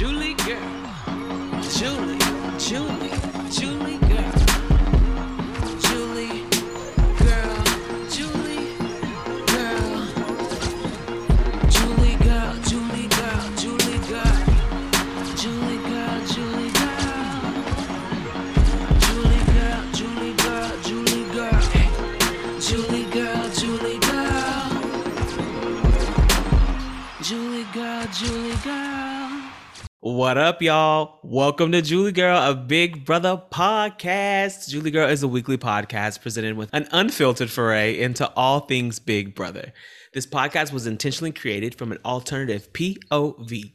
Julie girl. Julie, Julie, What up, y'all? Welcome to Julie Girl, a Big Brother podcast. Julie Girl is a weekly podcast presented with an unfiltered foray into all things Big Brother. This podcast was intentionally created from an alternative POV.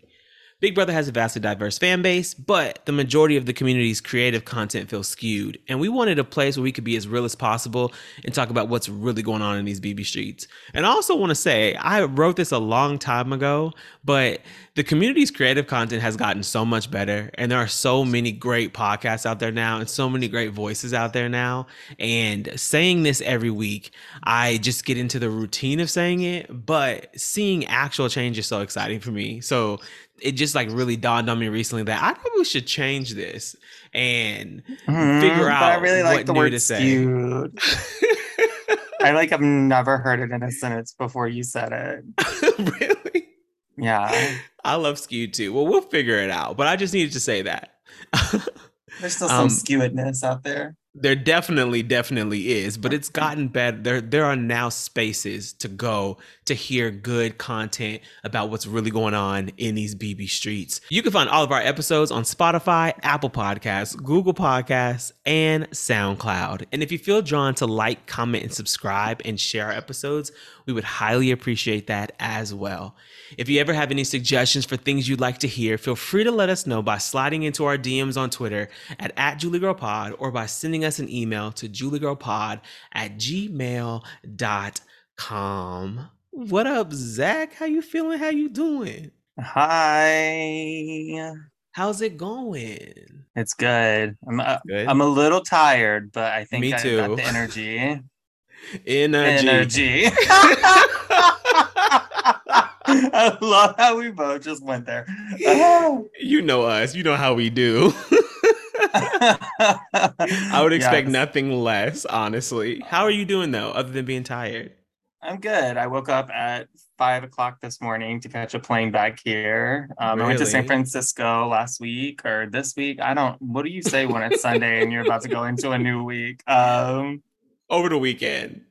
Big Brother has a vastly diverse fan base, but the majority of the community's creative content feels skewed. And we wanted a place where we could be as real as possible and talk about what's really going on in these BB streets. And I also want to say, I wrote this a long time ago, but the community's creative content has gotten so much better. And there are so many great podcasts out there now and so many great voices out there now. And saying this every week, I just get into the routine of saying it, but seeing actual change is so exciting for me. So it just like really dawned on me recently that I probably should change this and Mhm, figure out I really like what the new word to say. I like I've never heard it in a sentence before you said it. really? Yeah. I love skewed too. Well, we'll figure it out, but I just needed to say that. There's still some Um, skewedness out there. There definitely, definitely is, but it's gotten better. There, there are now spaces to go to hear good content about what's really going on in these BB streets. You can find all of our episodes on Spotify, Apple Podcasts, Google Podcasts, and SoundCloud. And if you feel drawn to like, comment, and subscribe and share our episodes, we would highly appreciate that as well. If you ever have any suggestions for things you'd like to hear, feel free to let us know by sliding into our DMs on Twitter at, at JulieGirlPod or by sending us an email to JulieGirlPod at gmail.com. What up, Zach? How you feeling? How you doing? Hi. How's it going? It's good. I'm uh, Good. I'm a little tired, but I think Me I too. got the energy. Energy. energy. I love how we both just went there. you know us. You know how we do. I would expect Yes. nothing less, honestly. How are you doing though, other than being tired? I'm good. I woke up at five o'clock this morning to catch a plane back here. Um, I went to San Francisco last week or this week. I don't. What do you say when it's Sunday and you're about to go into a new week? Um, Over the weekend.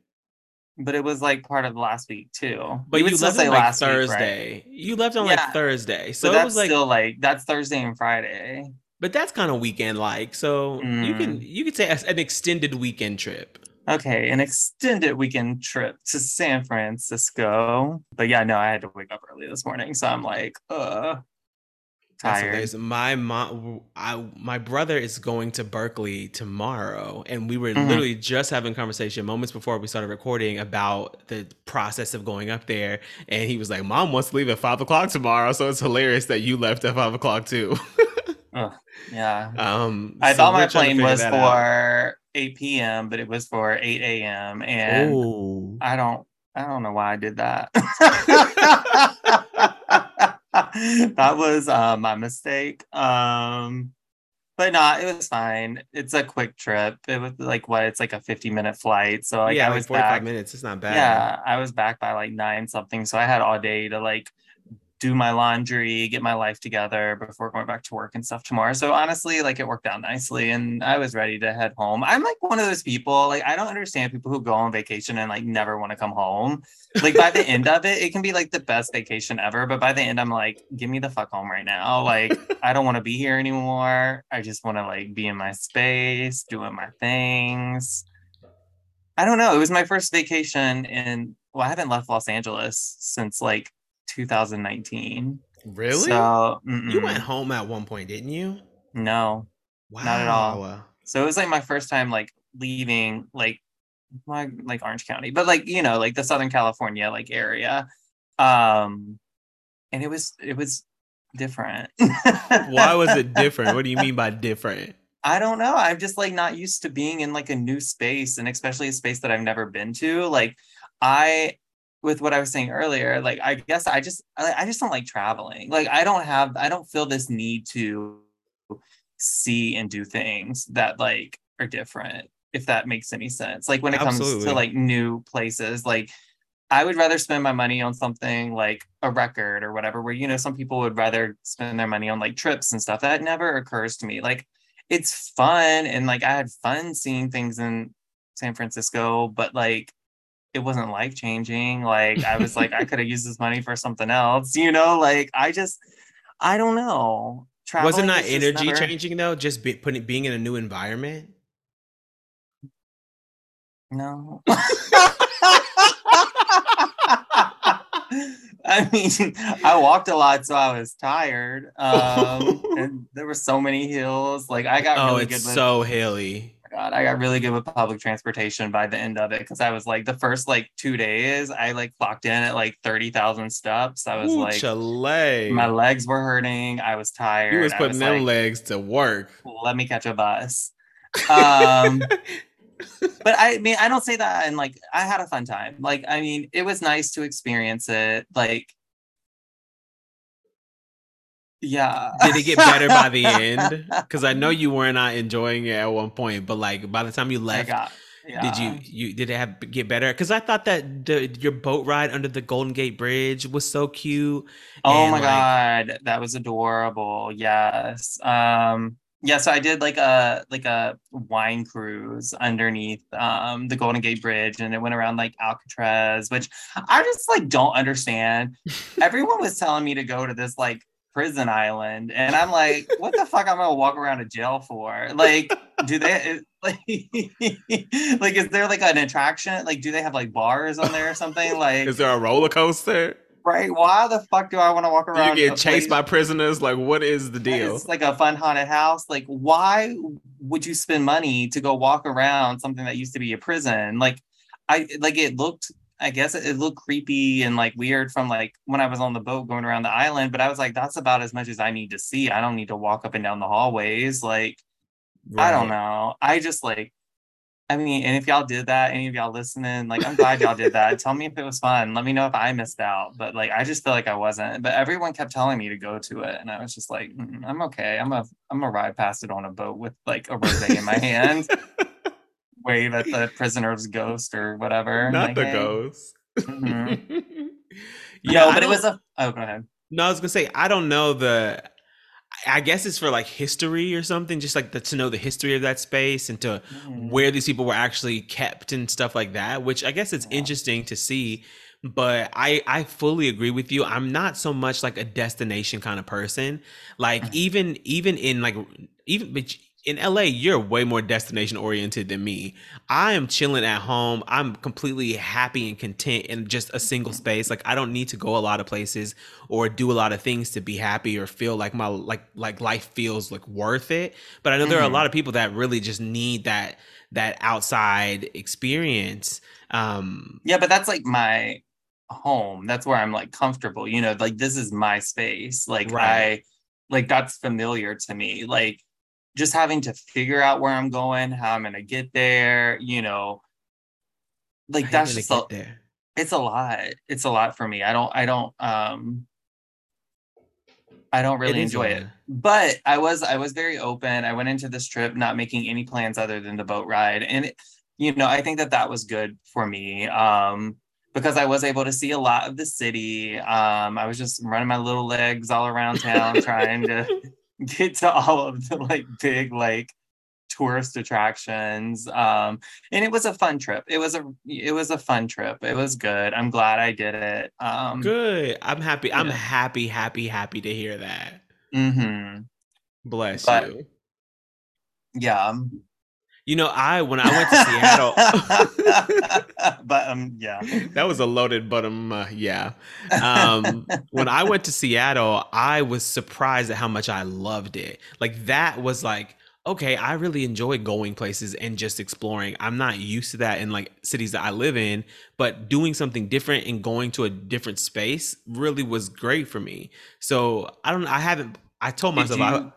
but it was like part of last week too. But you, still left on like week, right? Thursday. You left on Yeah. like Thursday. So it that's was like still like that's Thursday and Friday. but that's kind of weekend like. So you can Mm. you could say an extended weekend trip. Okay, an extended weekend trip to San Francisco. But yeah, no, I had to wake up early this morning, so I'm like, uh, tired. My mom, I, my brother is going to Berkeley tomorrow, and we were Mhm. literally just having a conversation moments before we started recording about the process of going up there. And he was like, "Mom wants to leave at five o'clock tomorrow, so it's hilarious that you left at five o'clock too." Yeah. um, I so thought my plane was that out. for 8 p.m., but it was for 8 a.m. And Ooh. I don't I don't know why I did that. that was uh, my mistake. Um but nah, it was fine. It's a quick trip. It was like what? It's like a 50 minute flight. So like yeah, I like was forty-five back. minutes. It's not bad. Yeah, I was back by like nine something. So I had all day to like do my laundry, get my life together before going back to work and stuff tomorrow. So honestly, like it worked out nicely and I was ready to head home. I'm like one of those people, like I don't understand people who go on vacation and like never want to come home. Like by the end of it, it can be like the best vacation ever. But by the end, I'm like, give me the fuck home right now. Like I don't want to be here anymore. I just want to like be in my space, doing my things. I don't know. It was my first vacation in well, I haven't left Los Angeles since like 2019. Really? So you mm-mm. went home at one point, didn't you? no. Wow. Not at all. So it was like my first time like leaving like my like Orange County, but like you know like the Southern California like area. Um, and it was it was different. Why was it different? What do you mean by different? I don't know. I'm just like not used to being in like a new space and especially a space that I've never been to. Like I with what I was saying earlier, like I guess I just I, just don't like traveling. Like I don't have I don't feel this need to see and do things that like are different if that makes any sense like when it Absolutely. comes to like new places like I would rather spend my money on something like a record or whatever, where you know some people would rather spend their money on like trips and stuff. That never occurs to me. Like it's fun and like I had fun seeing things in San Francisco, but like it wasn't life changing. Like I was like I could have used this money for something else, you know. Like I just I don't know. Traveling wasn't that energy never... changing though? Just be, putting being in a new environment. No. I mean, I walked a lot, so I was tired. Um, and there were so many hills. Like I got oh, really it's with, so hilly. God, I got really good with public transportation by the end of it because I was like the first like two days, I like clocked in at like thirty thousand steps. I was Ooh, like, Chile. my legs were hurting. I was tired. You was putting was them like, legs to work. Let me catch a bus. Um, but I mean, I don't say that and like I had a fun time. Like, I mean, it was nice to experience it. Like, yeah. Did it get better by the end? Because I know you were not enjoying it at one point, but like by the time you left, got, yeah. did you you did it have get better? Because I thought that the, your boat ride under the Golden Gate Bridge was so cute. Oh my like, god, that was adorable. Yes. Um yeah so i did like a like a wine cruise underneath um the golden gate bridge and it went around like alcatraz which i just like don't understand everyone was telling me to go to this like prison island and i'm like what the fuck am i'm gonna walk around a jail for like do they like like is there like an attraction like do they have like bars on there or something like is there a roller coaster right? Why the fuck do I want to walk around? You get chased by prisoners. Like, what is the deal? It's like a fun haunted house. Like, why would you spend money to go walk around something that used to be a prison? Like, I like it looked. I guess it, it looked creepy and like weird from like when I was on the boat going around the island. But I was like, that's about as much as I need to see. I don't need to walk up and down the hallways. Like, right. I don't know. I just like I mean, and if y'all did that, any of y'all listening, like I'm glad y'all did that. Tell me if it was fun. Let me know if I missed out. But like I just feel like I wasn't. But everyone kept telling me to go to it, and I was just like, mm, I'm okay. I'm a I'm a ride past it on a boat with like a rosé in my hand, wave at the prisoner's ghost or whatever. Not like, the hey. ghost. Mm-hmm. yeah, no, but it was a. Oh, go ahead. No, I was gonna say I don't know the I guess it's for like history or something, just like the, to know the history of that space and to mm. where these people were actually kept and stuff like that. Which I guess it's yeah. interesting to see. But I I fully agree with you. I'm not so much like a destination kind of person. Like mm. even even in like even in LA, you're way more destination oriented than me. I am chilling at home. I'm completely happy and content in just a single space. Like I don't need to go a lot of places or do a lot of things to be happy or feel like my like like life feels like worth it. But I know mm-hmm. there are a mm-hmm. lot of people that really just need that that outside experience. Um Yeah, but that's like my home. That's where I'm like comfortable. You know, like this is my space. Like right. I like that's familiar to me. Like just having to figure out where I'm going, how I'm gonna get there, you know, like that's just a, there? it's a lot. It's a lot for me. I don't I don't um I don't really it enjoy it. But I was I was very open. I went into this trip not making any plans other than the boat ride and it, you know, I think that that was good for me. Um because I was able to see a lot of the city. Um, I was just running my little legs all around town trying to get to all of the like big like tourist attractions um and it was a fun trip. It was a it was a fun trip. It was good. I'm glad i did it um good. I'm happy i'm happy happy happy to hear that. Mm-hmm. Bless but, you. Yeah you know, I when I went to Seattle, but um, yeah, that was a loaded, but um, uh, yeah. Um, when I went to Seattle, I was surprised at how much I loved it. Like that was like, okay, I really enjoy going places and just exploring. I'm not used to that in like cities that I live in, but doing something different and going to a different space really was great for me. So I don't, I haven't. I told myself I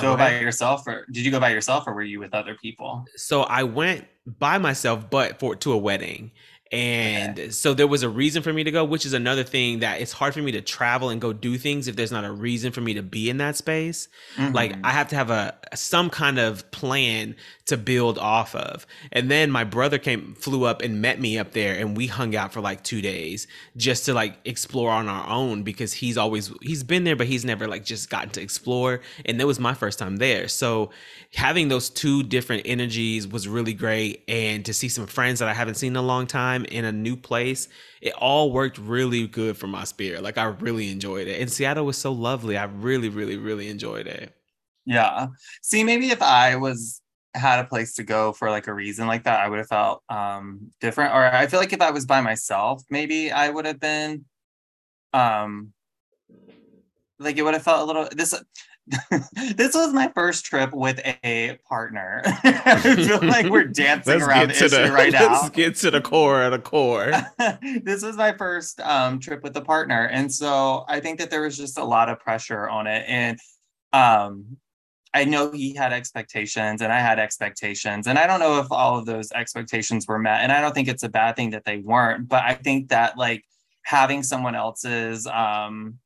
go by yourself or did you go by yourself or were you with other people so i went by myself but for to a wedding And okay. so there was a reason for me to go, which is another thing that it's hard for me to travel and go do things if there's not a reason for me to be in that space. Mm-hmm. Like I have to have a some kind of plan to build off of. And then my brother came flew up and met me up there and we hung out for like 2 days just to like explore on our own because he's always he's been there but he's never like just gotten to explore. And that was my first time there. So having those two different energies was really great. And to see some friends that I haven't seen in a long time in a new place it all worked really good for my spirit. Like I really enjoyed it. And Seattle was so lovely. I really really really enjoyed it. Yeah. See maybe if I was had a place to go for like a reason like that I would have felt um different or I feel like if I was by myself maybe I would have been um like it would have felt a little this this was my first trip with a partner. I feel like we're dancing let's around the issue the, right now. Let's get to the core of the core. this was my first um, trip with a partner, and so I think that there was just a lot of pressure on it, and um, I know he had expectations, and I had expectations, and I don't know if all of those expectations were met, and I don't think it's a bad thing that they weren't, but I think that like having someone else's um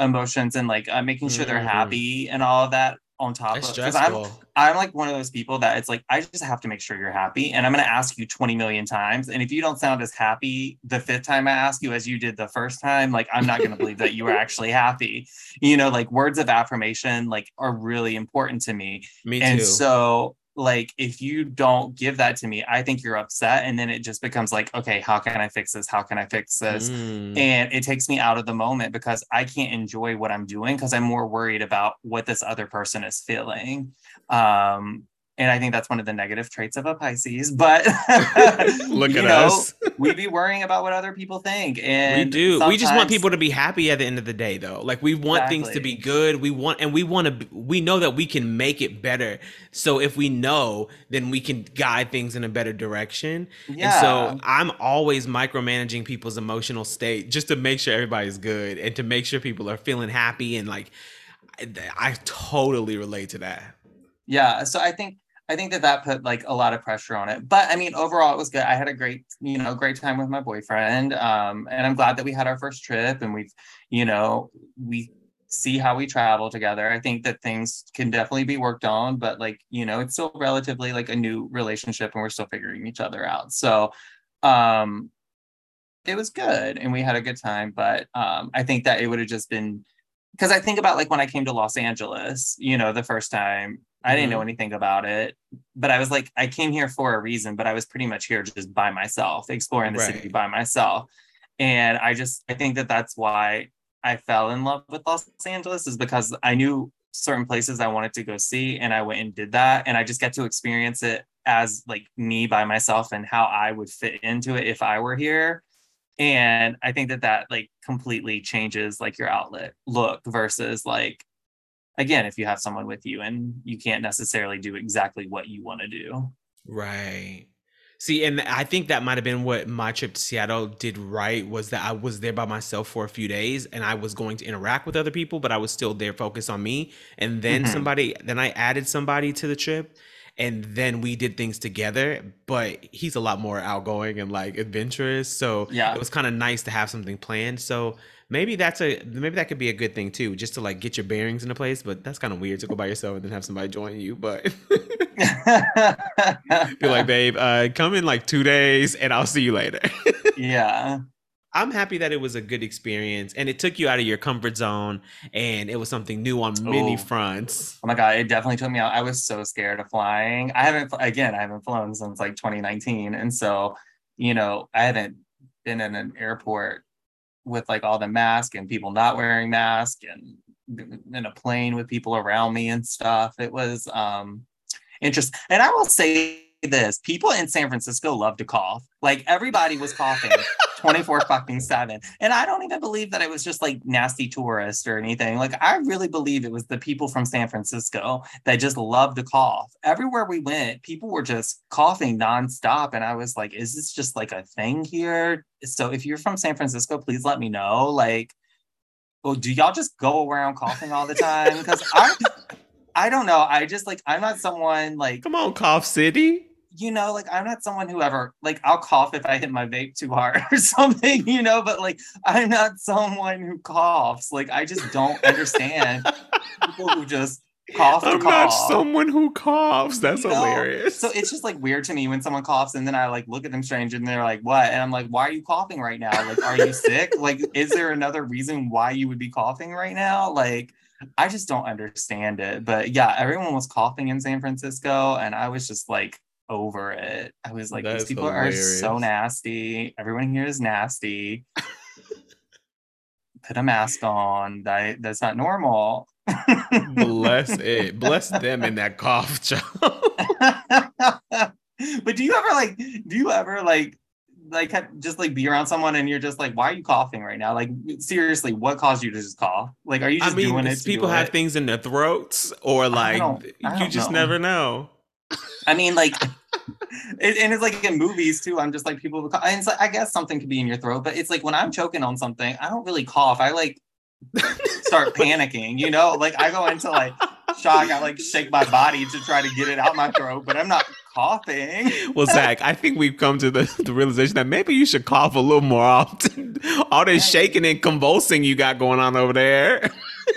emotions and like uh, making sure mm-hmm. they're happy and all of that on top of because I'm I'm like one of those people that it's like I just have to make sure you're happy and I'm gonna ask you 20 million times and if you don't sound as happy the fifth time I ask you as you did the first time like I'm not gonna believe that you were actually happy. You know like words of affirmation like are really important to me. Me and too. so like if you don't give that to me i think you're upset and then it just becomes like okay how can i fix this how can i fix this mm. and it takes me out of the moment because i can't enjoy what i'm doing because i'm more worried about what this other person is feeling um and I think that's one of the negative traits of a Pisces. But look at know, us. We be worrying about what other people think, and we do. We just want people to be happy at the end of the day, though. Like we want exactly. things to be good. We want, and we want to. We know that we can make it better. So if we know, then we can guide things in a better direction. Yeah. And so I'm always micromanaging people's emotional state just to make sure everybody's good and to make sure people are feeling happy and like. I totally relate to that. Yeah. So I think I think that that put like a lot of pressure on it. But I mean, overall, it was good. I had a great, you know, great time with my boyfriend. Um, and I'm glad that we had our first trip and we've, you know, we see how we travel together. I think that things can definitely be worked on, but like, you know, it's still relatively like a new relationship and we're still figuring each other out. So, um, it was good and we had a good time. But um, I think that it would have just been because I think about like when I came to Los Angeles, you know, the first time, I didn't know mm-hmm. anything about it, but I was like, I came here for a reason, but I was pretty much here just by myself, exploring the right. city by myself. And I just, I think that that's why I fell in love with Los Angeles is because I knew certain places I wanted to go see and I went and did that. And I just get to experience it as like me by myself and how I would fit into it if I were here and i think that that like completely changes like your outlet look versus like again if you have someone with you and you can't necessarily do exactly what you want to do. Right. See and i think that might have been what my trip to seattle did right was that i was there by myself for a few days and i was going to interact with other people but i was still there focused on me. And then mm-hmm. somebody then i added somebody to the trip and then we did things together but he's a lot more outgoing and like adventurous so yeah. it was kind of nice to have something planned. So maybe that's a maybe that could be a good thing too just to like get your bearings in a place but that's kind of weird to go by yourself and then have somebody join you but be like babe uh come in like two days and i'll see you later. Yeah I'm happy that it was a good experience and it took you out of your comfort zone and it was something new on many oh. fronts. Oh my god, it definitely took me out. I was so scared of flying. I haven't again, I haven't flown since like 2019 and so, you know, I haven't been in an airport with like all the mask and people not wearing masks and in a plane with people around me and stuff. It was um interesting. And I will say this people in San Francisco love to cough. Like everybody was coughing 24 fucking seven. And I don't even believe that it was just like nasty tourists or anything. Like I really believe it was the people from San Francisco that just love to cough. Everywhere we went, people were just coughing nonstop. And I was like, is this just like a thing here? So if you're from San Francisco, please let me know. Like, well, do y'all just go around coughing all the time? Because I I don't know. I just like I'm not someone like come on, cough city you know, like I'm not someone who ever like I'll cough if I hit my vape too hard or something, you know, but like I'm not someone who coughs. Like I just don't understand people who just cough I'm cough. not someone who coughs. That's You know? hilarious. So it's just like weird to me when someone coughs and then I like look at them strange and they're like, what? And I'm like, why are you coughing right now? Like, are you sick? Like, is there another reason why you would be coughing right now? Like, I just don't understand it. But yeah, everyone was coughing in San Francisco and I was just like over it. I was like, these people are so nasty. Everyone here is nasty. Put a mask on. That, that's not normal. Bless it. Bless them in that cough, Joe. but do you ever like do you ever like like just like be around someone and you're just like why are you coughing right now like seriously what caused you to just cough like are you I just mean, doing it people do have it? things in their throats, or like don't- I you don't just know. never know. i mean like it, and it's like in movies too i'm just like people and it's like i guess something could be in your throat but it's like when i'm choking on something i don't really cough i like start panicking you know like i go into like shock i like shake my body to try to get it out my throat but i'm not coughing Well, Zach, I think we've come to the, the realization that maybe you should cough a little more often. All this shaking and convulsing you got going on over there.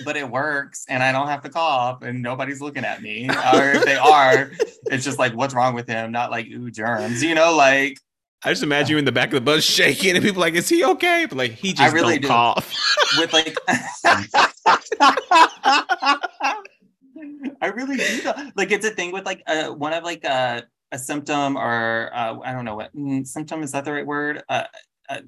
But it works and I don't have to cough and nobody's looking at me. Or if they are, it's just like, what's wrong with him? Not like, ooh, germs, you know, like I just imagine you in the back of the bus shaking, and people like, "Is he okay?" But like, he just I really don't do. cough. with like I really do though. like it's a thing with like uh one of like uh, a symptom or uh I don't know what mm, symptom is that the right word? Uh, uh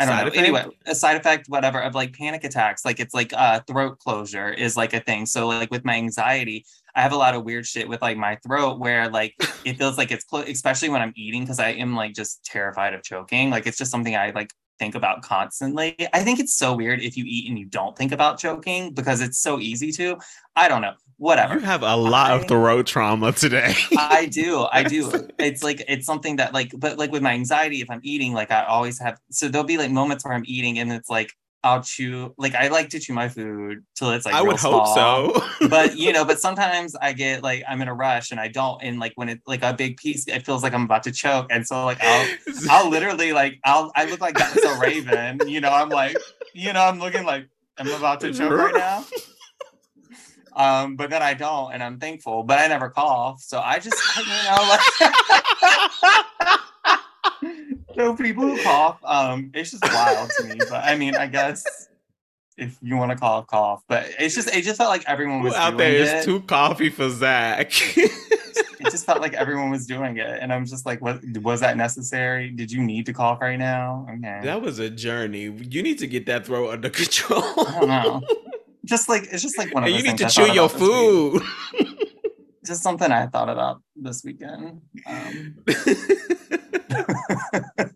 I don't Side know. effect? Anyway, a side effect, whatever, of like panic attacks. Like it's like uh throat closure is like a thing. So like with my anxiety, I have a lot of weird shit with like my throat where like it feels like it's close, especially when I'm eating because I am like just terrified of choking. Like it's just something I like think about constantly. I think it's so weird if you eat and you don't think about choking because it's so easy to. I don't know. Whatever. You have a lot of throat trauma today. I do. I do. It's like it's something that like, but like with my anxiety, if I'm eating, like I always have. So there'll be like moments where I'm eating, and it's like I'll chew. Like I like to chew my food till it's like. I would hope so. but you know, but sometimes I get like I'm in a rush and I don't, and like when it like a big piece, it feels like I'm about to choke, and so like I'll I'll literally like I'll I look like that's a raven. You know, I'm like, you know, I'm looking like I'm about to choke right now. Um, but then I don't, and I'm thankful. But I never cough, so I just you know like. so people who cough, um, it's just wild to me. But I mean, I guess if you want to cough, cough. But it's just it just felt like everyone was Who out there it. is too coffee for Zach. it just felt like everyone was doing it, and I'm just like, what was that necessary? Did you need to cough right now? Okay. that was a journey. You need to get that throat under control. I don't know. Just like it's just like one of those you need to chew your about this week. food. Just something I thought about this weekend. Um,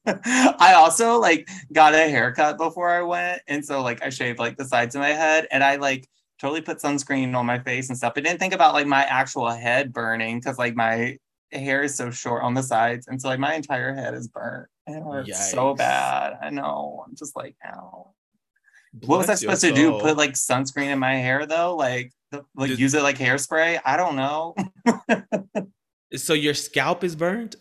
I also like got a haircut before I went, and so like I shaved like the sides of my head, and I like totally put sunscreen on my face and stuff. I didn't think about like my actual head burning because like my hair is so short on the sides, and so like my entire head is burnt. And it hurts so bad. I know. I'm just like, ow. What was I supposed to do? Put like sunscreen in my hair though? Like like Just- use it like hairspray? I don't know. so your scalp is burnt?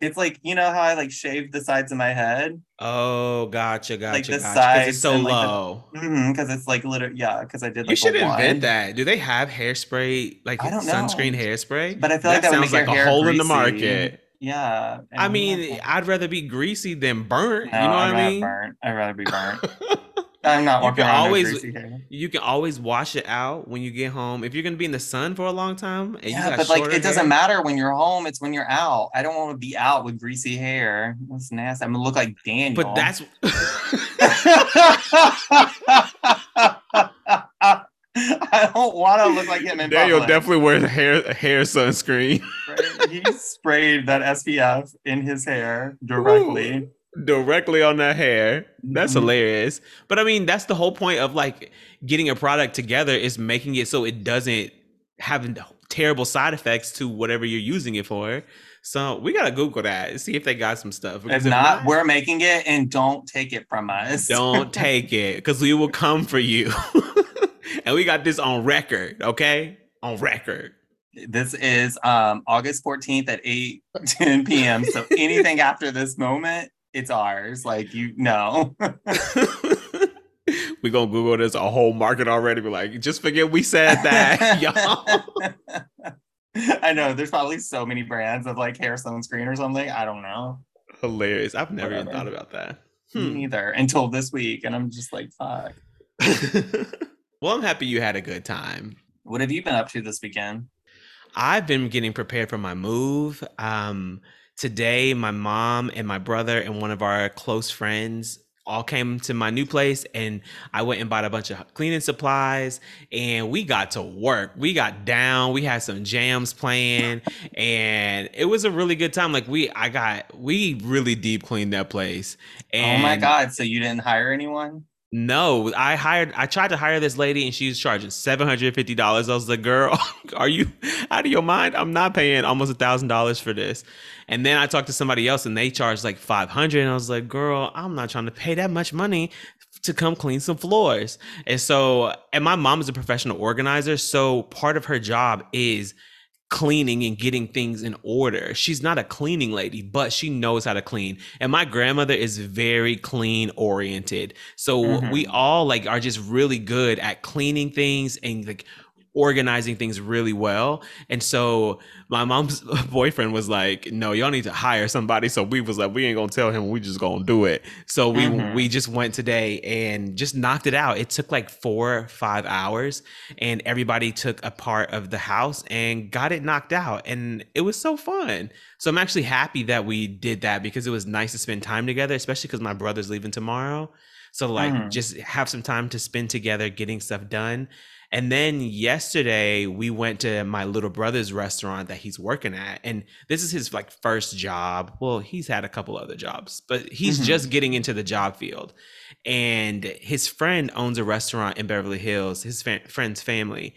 It's like you know how I like shaved the sides of my head? Oh, gotcha, gotcha, Like the gotcha. sides it's so like, low. Mm-hmm, because it's like literally yeah, because I did like you should invent one. that. Do they have hairspray, like I don't know. sunscreen hairspray? But I feel like that would sounds like a hole in the market. Yeah. I mean, I'd rather be greasy than burnt. I'd you know what I mean? Burnt. I'd rather be burnt. I'm not You walking can around always- greasy hair. you can always wash it out when you get home. If you're gonna be in the sun for a long time, you Yeah, but like it doesn't matter when you're home. It's when you're out. I don't want to be out with greasy hair. That's nasty. I'm gonna look like Daniel. But that's I don't want to look like him in Daniel public. definitely wears hair hair sunscreen He sprayed that SPF in his hair directly. Directly on that hair. That's Mhm. hilarious. But I mean, that's the whole point of like getting a product together is making it so it doesn't have terrible side effects to whatever you're using it for. So we gotta Google that and see if they got some stuff. If not, we're making it and don't take it from us. don't take it because we will come for you. and we got this on record, okay? On record. This is um, August 14th at 8 10 p.m. So anything after this moment, it's ours. Like you know. we gonna Google this a whole market already. We're like, just forget we said that, y'all. I know there's probably so many brands of like hair sunscreen or something. I don't know. Hilarious. I've never Whatever. even thought about that. Hmm. Neither until this week, and I'm just like, fuck. well, I'm happy you had a good time. What have you been up to this weekend? I've been getting prepared for my move. Um, today, my mom and my brother and one of our close friends all came to my new place and I went and bought a bunch of cleaning supplies and we got to work. We got down, we had some jams playing and it was a really good time. Like we I got we really deep cleaned that place. And oh my god, so you didn't hire anyone? No, I hired. I tried to hire this lady, and she was charging seven hundred fifty dollars. I was like, "Girl, are you out of your mind? I'm not paying almost a thousand dollars for this." And then I talked to somebody else, and they charged like five hundred. And I was like, "Girl, I'm not trying to pay that much money to come clean some floors." And so, and my mom is a professional organizer, so part of her job is cleaning and getting things in order. She's not a cleaning lady, but she knows how to clean. And my grandmother is very clean oriented. So mm-hmm. we all like are just really good at cleaning things and like organizing things really well. And so my mom's boyfriend was like, "No, y'all need to hire somebody." So we was like, "We ain't gonna tell him. We just gonna do it." So we mm-hmm. we just went today and just knocked it out. It took like four five hours, and everybody took a part of the house and got it knocked out, and it was so fun. So I'm actually happy that we did that because it was nice to spend time together, especially because my brother's leaving tomorrow. So like mm-hmm. just have some time to spend together getting stuff done. And then yesterday we went to my little brother's restaurant that he's working at. And this is his like first job. Well, he's had a couple other jobs, but he's mm-hmm. just getting into the job field. And his friend owns a restaurant in Beverly Hills, his fa- friend's family.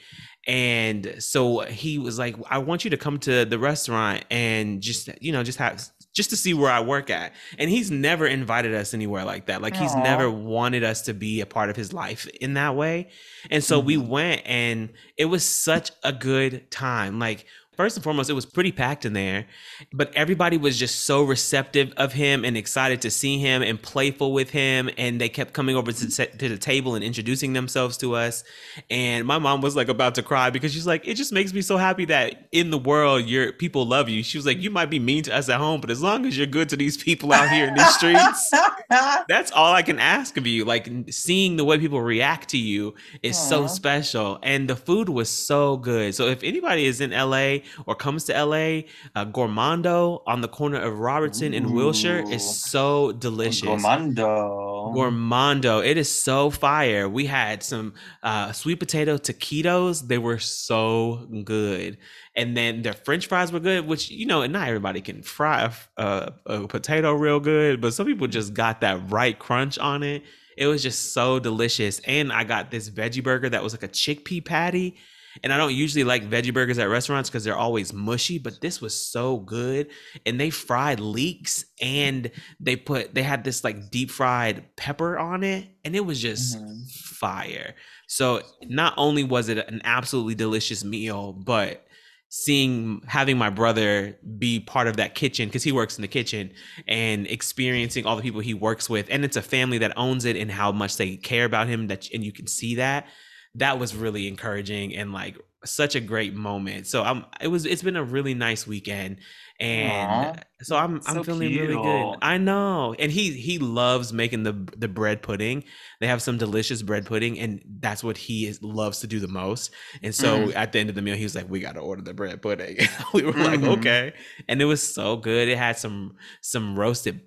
And so he was like, I want you to come to the restaurant and just, you know, just have just to see where I work at. And he's never invited us anywhere like that. Like Aww. he's never wanted us to be a part of his life in that way. And so mm-hmm. we went and it was such a good time. Like First and foremost, it was pretty packed in there, but everybody was just so receptive of him and excited to see him and playful with him. And they kept coming over to, to the table and introducing themselves to us. And my mom was like about to cry because she's like, it just makes me so happy that in the world, your people love you. She was like, you might be mean to us at home, but as long as you're good to these people out here in these streets, that's all I can ask of you. Like seeing the way people react to you is Aww. so special. And the food was so good. So if anybody is in LA, or comes to LA, uh, Gourmando on the corner of Robertson and Wilshire is so delicious. Gourmando. Gourmando. It is so fire. We had some uh, sweet potato taquitos. They were so good. And then their French fries were good, which you know, not everybody can fry a, a potato real good, but some people just got that right crunch on it. It was just so delicious. And I got this veggie burger that was like a chickpea patty and I don't usually like veggie burgers at restaurants because they're always mushy, but this was so good. And they fried leeks and they put they had this like deep fried pepper on it, and it was just mm-hmm. fire. So not only was it an absolutely delicious meal, but seeing having my brother be part of that kitchen because he works in the kitchen and experiencing all the people he works with and it's a family that owns it and how much they care about him that and you can see that that was really encouraging and like such a great moment. So I'm it was it's been a really nice weekend and Aww, so I'm I'm so feeling cute. really good. I know. And he he loves making the the bread pudding. They have some delicious bread pudding and that's what he is, loves to do the most. And so mm. at the end of the meal he was like we got to order the bread pudding. we were mm-hmm. like okay. And it was so good. It had some some roasted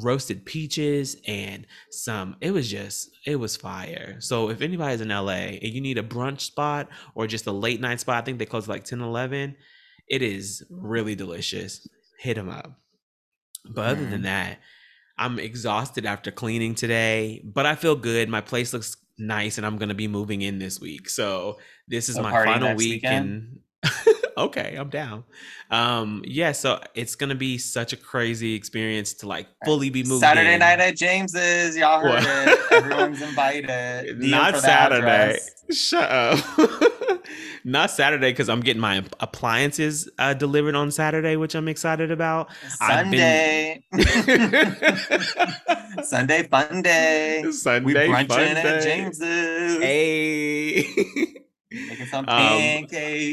roasted peaches and some it was just it was fire. So if anybody's in la and you need a brunch spot or just a late night spot i think they close like 10 11 it is really delicious. Hit them up. But other than that i'm exhausted after cleaning today but i feel good. My place looks nice and i'm gonna be moving in this week. So this is a my final week weekend? and okay, I'm down. Um, yeah, so it's gonna be such a crazy experience to like fully be moved. Saturday in. night at James's, y'all heard it. Everyone's invited. Not Saturday. Shut up. Not Saturday because I'm getting my appliances uh, delivered on Saturday, which I'm excited about. Sunday. Sunday fun day. Sunday We brunching fun at day. James's. Hey. Making some Um.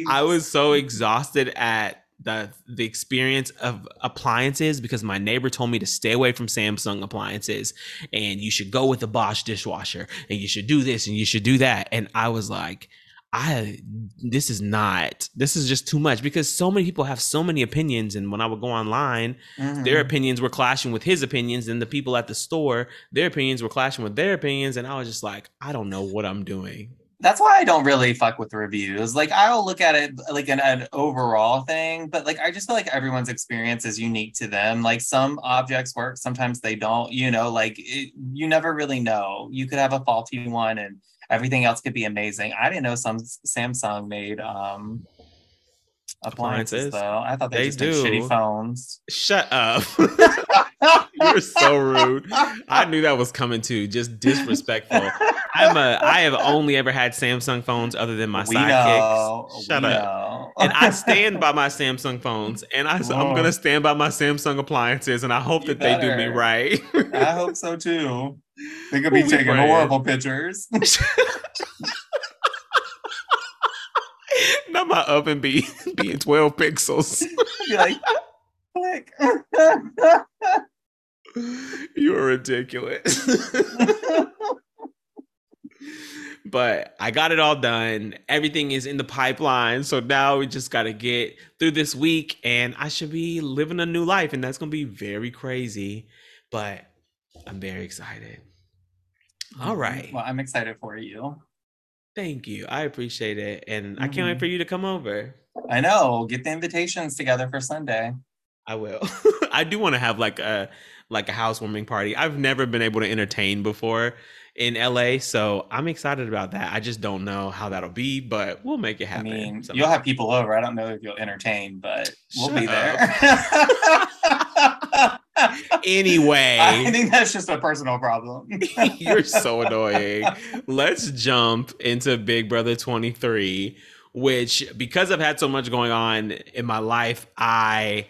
I was so exhausted at the the experience of appliances because my neighbor told me to stay away from Samsung appliances and you should go with the Bosch dishwasher and you should do this and you should do that and I was like I this is not this is just too much because so many people have so many opinions and when I would go online Mhm. their opinions were clashing with his opinions and the people at the store their opinions were clashing with their opinions and I was just like I don't know what I'm doing that's why I don't really fuck with reviews. Like I'll look at it like an, an overall thing, but like I just feel like everyone's experience is unique to them. Like some objects work, sometimes they don't. You know, like it, you never really know. You could have a faulty one, and everything else could be amazing. I didn't know some Samsung made um appliances, Appliances. though. I thought they, They just made do. shitty phones. shut up You're so rude. I knew that was coming too. Just disrespectful. I'm a. I have only ever had Samsung phones other than my we sidekicks. Shut we up. And I stand by my Samsung phones, and I, I'm gonna stand by my Samsung appliances, and I hope You that they do me right. I hope so too. They could be taking horrible pictures. Not my oven be being 12 pixels. be like, click. you are ridiculous. but I got it all done. Everything is in the pipeline. So now we just got to get through this week and I should be living a new life. And that's going to be very crazy. But I'm very excited. All right. Well, I'm excited for you. Thank you. I appreciate it. And I can't wait Mhm. for you to come over. I know. Get the invitations together for Sunday. I will. I do want to have like a like a housewarming party. I've never been able to entertain before in LA, so I'm excited about that. I just don't know how that'll be, but we'll make it I happen. mean, somehow. you'll have people over. I don't know if you'll entertain, but we'll be there. anyway. I think that's just a personal problem. You're so annoying. Let's jump into Big Brother 23, which because I've had so much going on in my life, I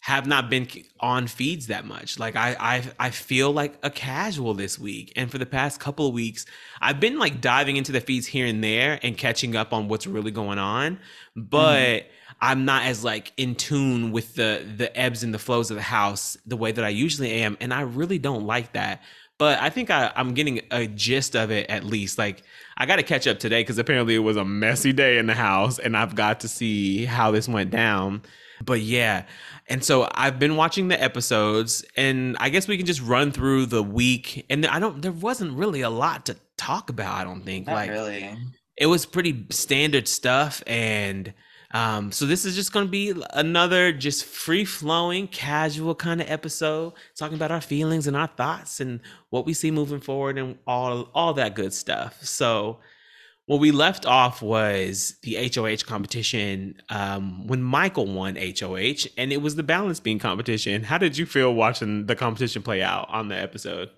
have not been on feeds that much. Like I I I feel like a casual this week. And for the past couple of weeks, I've been like diving into the feeds here and there and catching up on what's really going on, mm-hmm. but I'm not as like in tune with the the ebbs and the flows of the house the way that I usually am, and I really don't like that. But I think I, I'm getting a gist of it at least. Like I got to catch up today because apparently it was a messy day in the house, and I've got to see how this went down. But yeah, and so I've been watching the episodes, and I guess we can just run through the week. And I don't, there wasn't really a lot to talk about. I don't think Not like really. it was pretty standard stuff and um, so this is just going to be another just free flowing casual kind of episode talking about our feelings and our thoughts and what we see moving forward and all all that good stuff so what we left off was the HOH competition um, when Michael won HOH, and it was the balance beam competition. How did you feel watching the competition play out on the episode?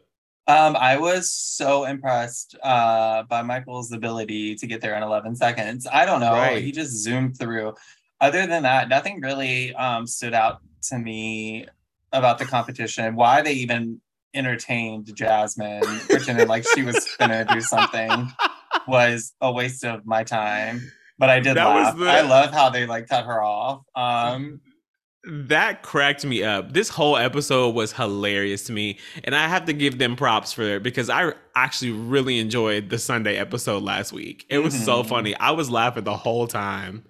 Um, I was so impressed uh, by Michael's ability to get there in 11 seconds. I don't know. Right. He just zoomed through. Other than that, nothing really um, stood out to me about the competition. Why they even entertained Jasmine, pretending like she was gonna do something, was a waste of my time. But I did That laugh. the- I love how they like cut her off. Um, That cracked me up. This whole episode was hilarious to me, and I have to give them props for it because I actually really enjoyed the Sunday episode last week. It was so Mhm. funny. I was laughing the whole time.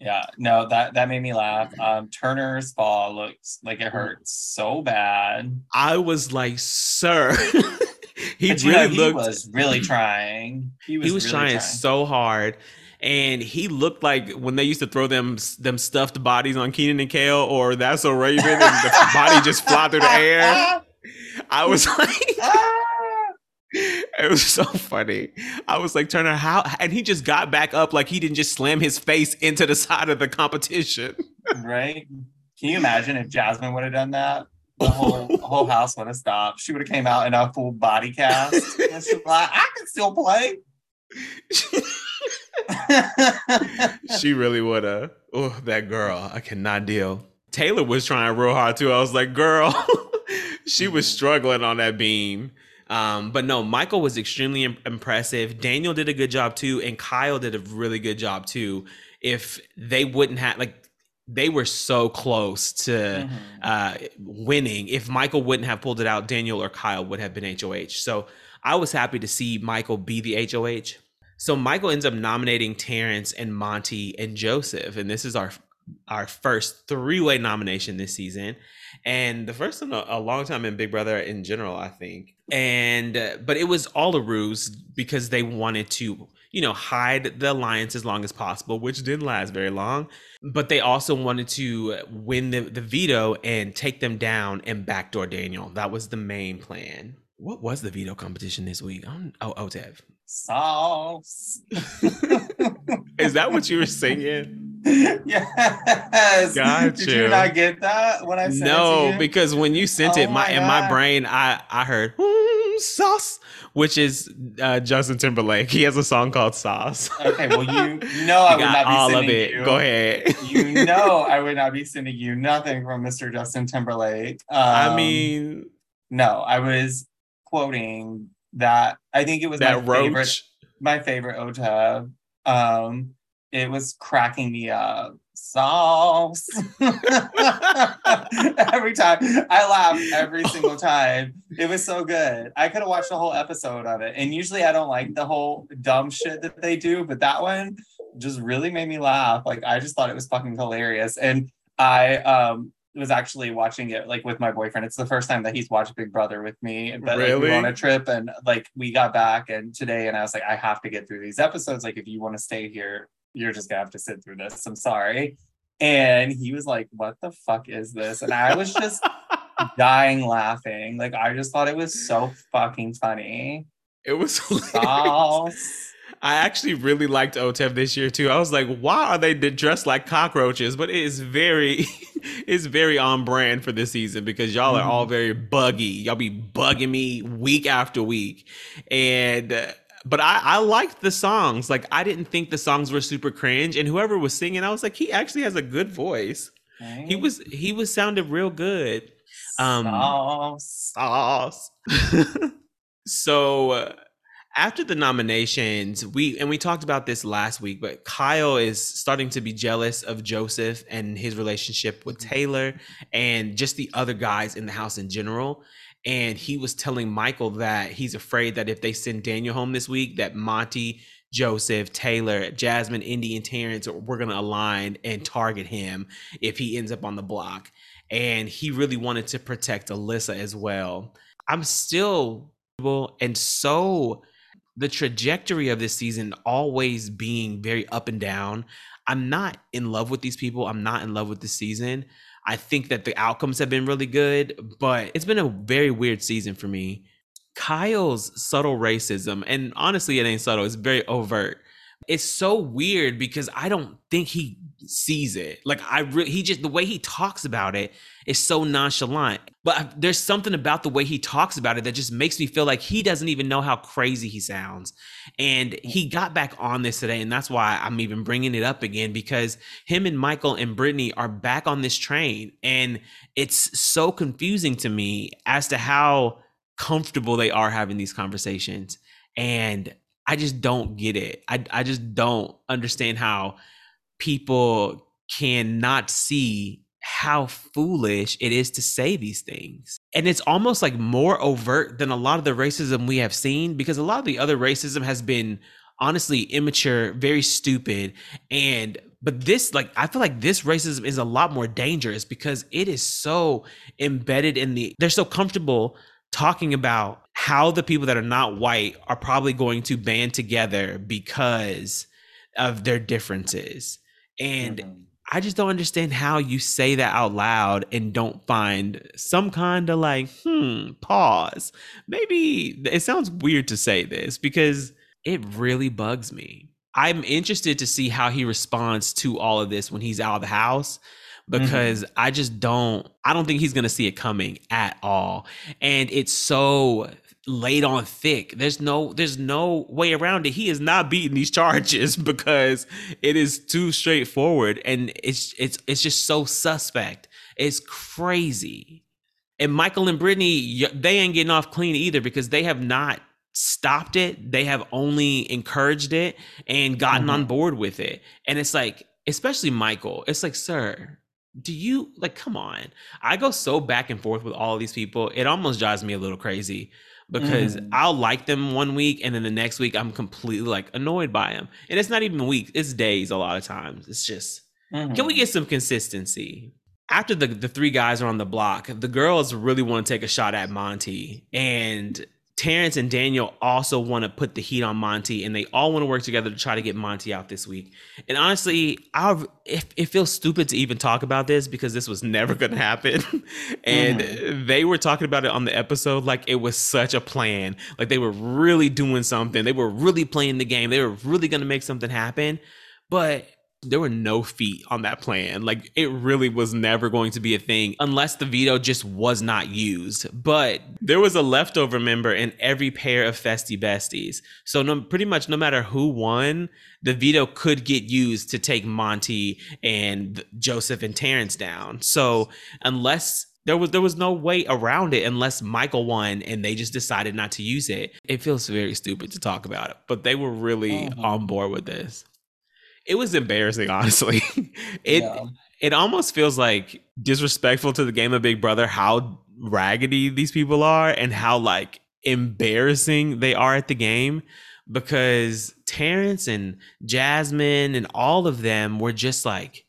Yeah, no, that that made me laugh. Um, Turner's fall looks like it hurts so bad. I was like, "Sir," he But you really know, he looked. was really trying. He was, he was really trying so hard, and he looked like when they used to throw them them stuffed bodies on Kenan and Kel or That's So Raven, and the body just fly through the air. I was like. It was so funny. I was like, Turner, how? And he just got back up like he didn't just slam his face into the side of the competition. right? Can you imagine if Jasmine would have done that? The whole whole house would have stopped. She would have came out in a full body cast. And she's like, I can still play. she really would have. Oh, that girl. I cannot deal. Taylor was trying real hard too. I was like, girl, she was mm-hmm. struggling on that beam. Um, but no, Michael was extremely impressive. Daniel did a good job too, and Kyle did a really good job too. If they wouldn't have like they were so close to mm-hmm. uh, winning. If Michael wouldn't have pulled it out, Daniel or Kyle would have been HOH. So I was happy to see Michael be the HOH. So Michael ends up nominating Terrance and Monte and Joseph, and this is our our first three way nomination this season, and the first in a, a, long time in Big Brother in general, I think. And uh, but it was all a ruse because they wanted to you know, hide the alliance as long as possible, which didn't last very long. But they also wanted to win the, the veto and take them down and backdoor Daniel. That was the main plan. What was the veto competition this week? I'm, oh, OTEV. Sauce. Is that what you were singing? yes. Got Did you. not get that when I sent no, it? No, because when you sent oh it, my, my in my brain, I I heard mm, sauce which is uh, Justin Timberlake. He has a song called Sauce. Okay, well you know I would not be all of it. You, Go ahead. you know I would not be sending you nothing from Mr. Justin Timberlake. Um, I mean, no, I was quoting that. I think it was that my roach. favorite. My favorite OTEV. Um, it was cracking me up sauce. every time I laugh every single time. It was so good. I could have watched the whole episode of it. And usually I don't like the whole dumb shit that they do, but that one just really made me laugh. Like I just thought it was fucking hilarious. And I um was actually watching it like with my boyfriend. It's the first time that he's watched Big Brother with me. But really? like, we on a trip and like we got back and today and I was like, I have to get through these episodes. Like if you want to stay here, you're just gonna have to sit through this. I'm sorry. And he was like, What the fuck is this? And I was just dying laughing. Like I just thought it was so fucking funny. It was I actually really liked OTEV this year too. I was like, why are they dressed like cockroaches? But it is very, it's very on brand for this season because y'all are all mm-hmm. very buggy. Y'all be bugging me week after week, and uh, but I, I liked the songs. Like I didn't think the songs were super cringe, and whoever was singing, I was like, he actually has a good voice. Right. He was he was sounded real good. Um, sauce. Sauce. so uh, after the nominations, we and we talked about this last week, but Kyle is starting to be jealous of Joseph and his relationship with mm-hmm. Taylor and just the other guys in the house in general and he was telling Michael that he's afraid that if they send Daniel home this week, that Monte, Joseph, Taylor, Jasmine, Indy, and Terrance we're gonna align and target him if he ends up on the block. And he really wanted to protect Alyssa as well. I'm still and so the trajectory of this season always being very up and down. I'm not in love with these people. I'm not in love with the season. I think that the outcomes have been really good, but it's been a very weird season for me. Kyle's subtle racism, and honestly, it ain't subtle, it's very overt. It's so weird because I don't think he sees it. Like I really, he just the way he talks about it is so nonchalant. But there's something about the way he talks about it that just makes me feel like he doesn't even know how crazy he sounds. And he got back on this today, and that's why I'm even bringing it up again because him and Michael and Brittany are back on this train, and it's so confusing to me as to how comfortable they are having these conversations. And I just don't get it. I I just don't understand how people cannot see how foolish it is to say these things. And it's almost like more overt than a lot of the racism we have seen because a lot of the other racism has been honestly immature, very stupid and but this like I feel like this racism is a lot more dangerous because it is so embedded in the they're so comfortable talking about how the people that are not white are probably going to band together because of their differences. And mm-hmm. I just don't understand how you say that out loud and don't find some kind of like, hmm, pause. Maybe it sounds weird to say this because it really bugs me. I'm interested to see how he responds to all of this when he's out of the house because mm-hmm. I just don't I don't think he's going to see it coming at all. And it's so laid on thick. There's no there's no way around it. He is not beating these charges because it is too straightforward and it's it's it's just so suspect. It's crazy. And Michael and Brittany, they ain't getting off clean either because they have not stopped it. They have only encouraged it and gotten mm-hmm. on board with it. And it's like, especially Michael, it's like, sir, do you like come on? I go so back and forth with all these people. It almost drives me a little crazy because mm. I'll like them one week and then the next week I'm completely like annoyed by them. And it's not even weeks, it's days a lot of times. It's just mm-hmm. can we mm-hmm. get some consistency? After the the three guys are on the block, the girls really want to take a shot at Monte and Terrance and Daniel also want to put the heat on Monte, and they all want to work together to try to get Monte out this week. And honestly, I it, it feels stupid to even talk about this because this was never going to happen. and mm-hmm. they were talking about it on the episode like it was such a plan, like they were really doing something. They were really playing the game. They were really going to make something happen. But there were no feet on that plan. Like it really was never going to be a thing unless the veto just was not used. But there was a leftover member in every pair of Festy Besties. So no, pretty much no matter who won, the veto could get used to take Monte and Joseph and Terrance down. So unless there was there was no way around it unless Michael won and they just decided not to use it. It feels very stupid to talk about it, but they were really mm-hmm. on board with this it was embarrassing, honestly. it yeah. it almost feels like disrespectful to the game of Big Brother how raggedy these people are and how like embarrassing they are at the game because Terrance and Jasmine and all of them were just like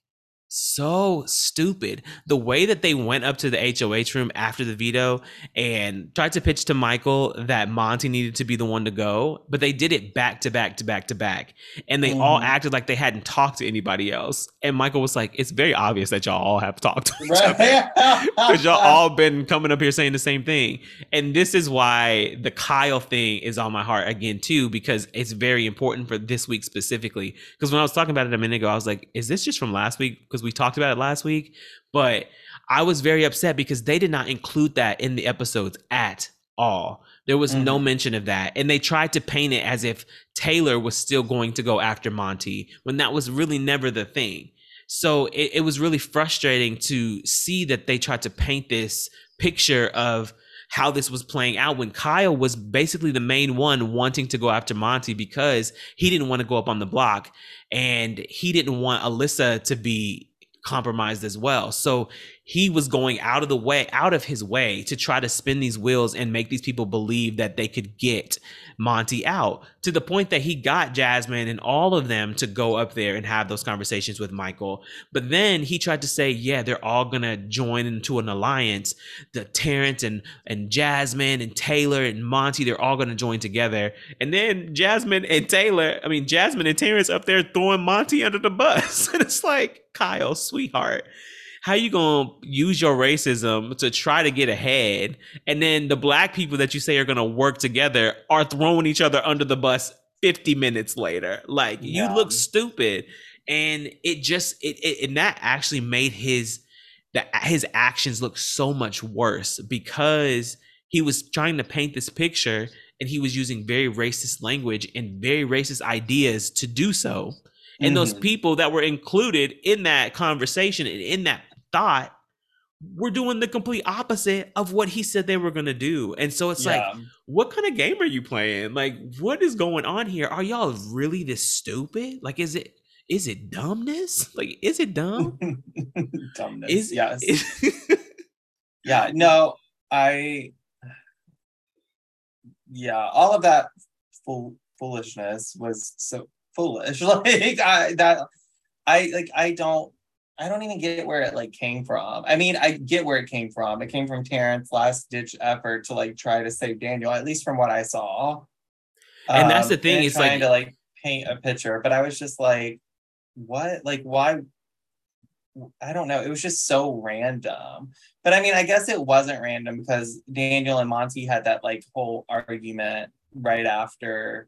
so stupid. The way that they went up to the HOH room after the veto and tried to pitch to Michael that Monte needed to be the one to go, but they did it back to back to back to back. And they mm. all mm-hmm. acted like they hadn't talked to anybody else. And Michael was like, It's very obvious that y'all all have talked to each other. Because y'all all been coming up here saying the same thing. And this is why the Kyle thing is on my heart again, too, because it's very important for this week specifically. Because when I was talking about it a minute ago, I was like, Is this just from last week? Because we talked about it last week, but I was very upset because they did not include that in the episodes at all. There was mm-hmm. no mention of that. And they tried to paint it as if Taylor was still going to go after Monte when that was really never the thing. So it, it was really frustrating to see that they tried to paint this picture of how this was playing out when Kyle was basically the main one wanting to go after Monte because he didn't want to go up on the block and he didn't want Alyssa to be compromised as well. So he was going out of the way, out of his way to try to spin these wheels and make these people believe that they could get Monte out to the point that he got Jasmine and all of them to go up there and have those conversations with Michael. But then he tried to say, yeah, they're all gonna join into an alliance. The Terrance and and Jasmine and Taylor and Monte, they're all gonna join together. And then Jasmine and Taylor, I mean Jasmine and Terrance up there throwing Monte under the bus. and it's like, Kyle, sweetheart how you gonna use your racism to try to get ahead and then the black people that you say are gonna work together are throwing each other under the bus 50 minutes later like yeah. you look stupid and it just it, it and that actually made his that his actions look so much worse because he was trying to paint this picture and he was using very racist language and very racist ideas to do so and mm-hmm. those people that were included in that conversation and in that thought we're doing the complete opposite of what he said they were going to do. And so it's yeah. like, what kind of game are you playing? Like, what is going on here? Are y'all really this stupid? Like, is it, is it dumbness? Like, is it dumb? dumbness. Is, yes. Is... yeah. No, I, yeah, all of that fool, foolishness was so foolish. Like, I, that, I, like, I don't, I don't even get where it like came from. I mean, I get where it came from. It came from Terrance last ditch effort to like try to save Daniel, at least from what I saw. And um, that's the thing, is trying like to like paint a picture, but I was just like, what? Like, why? I don't know. It was just so random. But I mean, I guess it wasn't random because Daniel and Monte had that like whole argument right after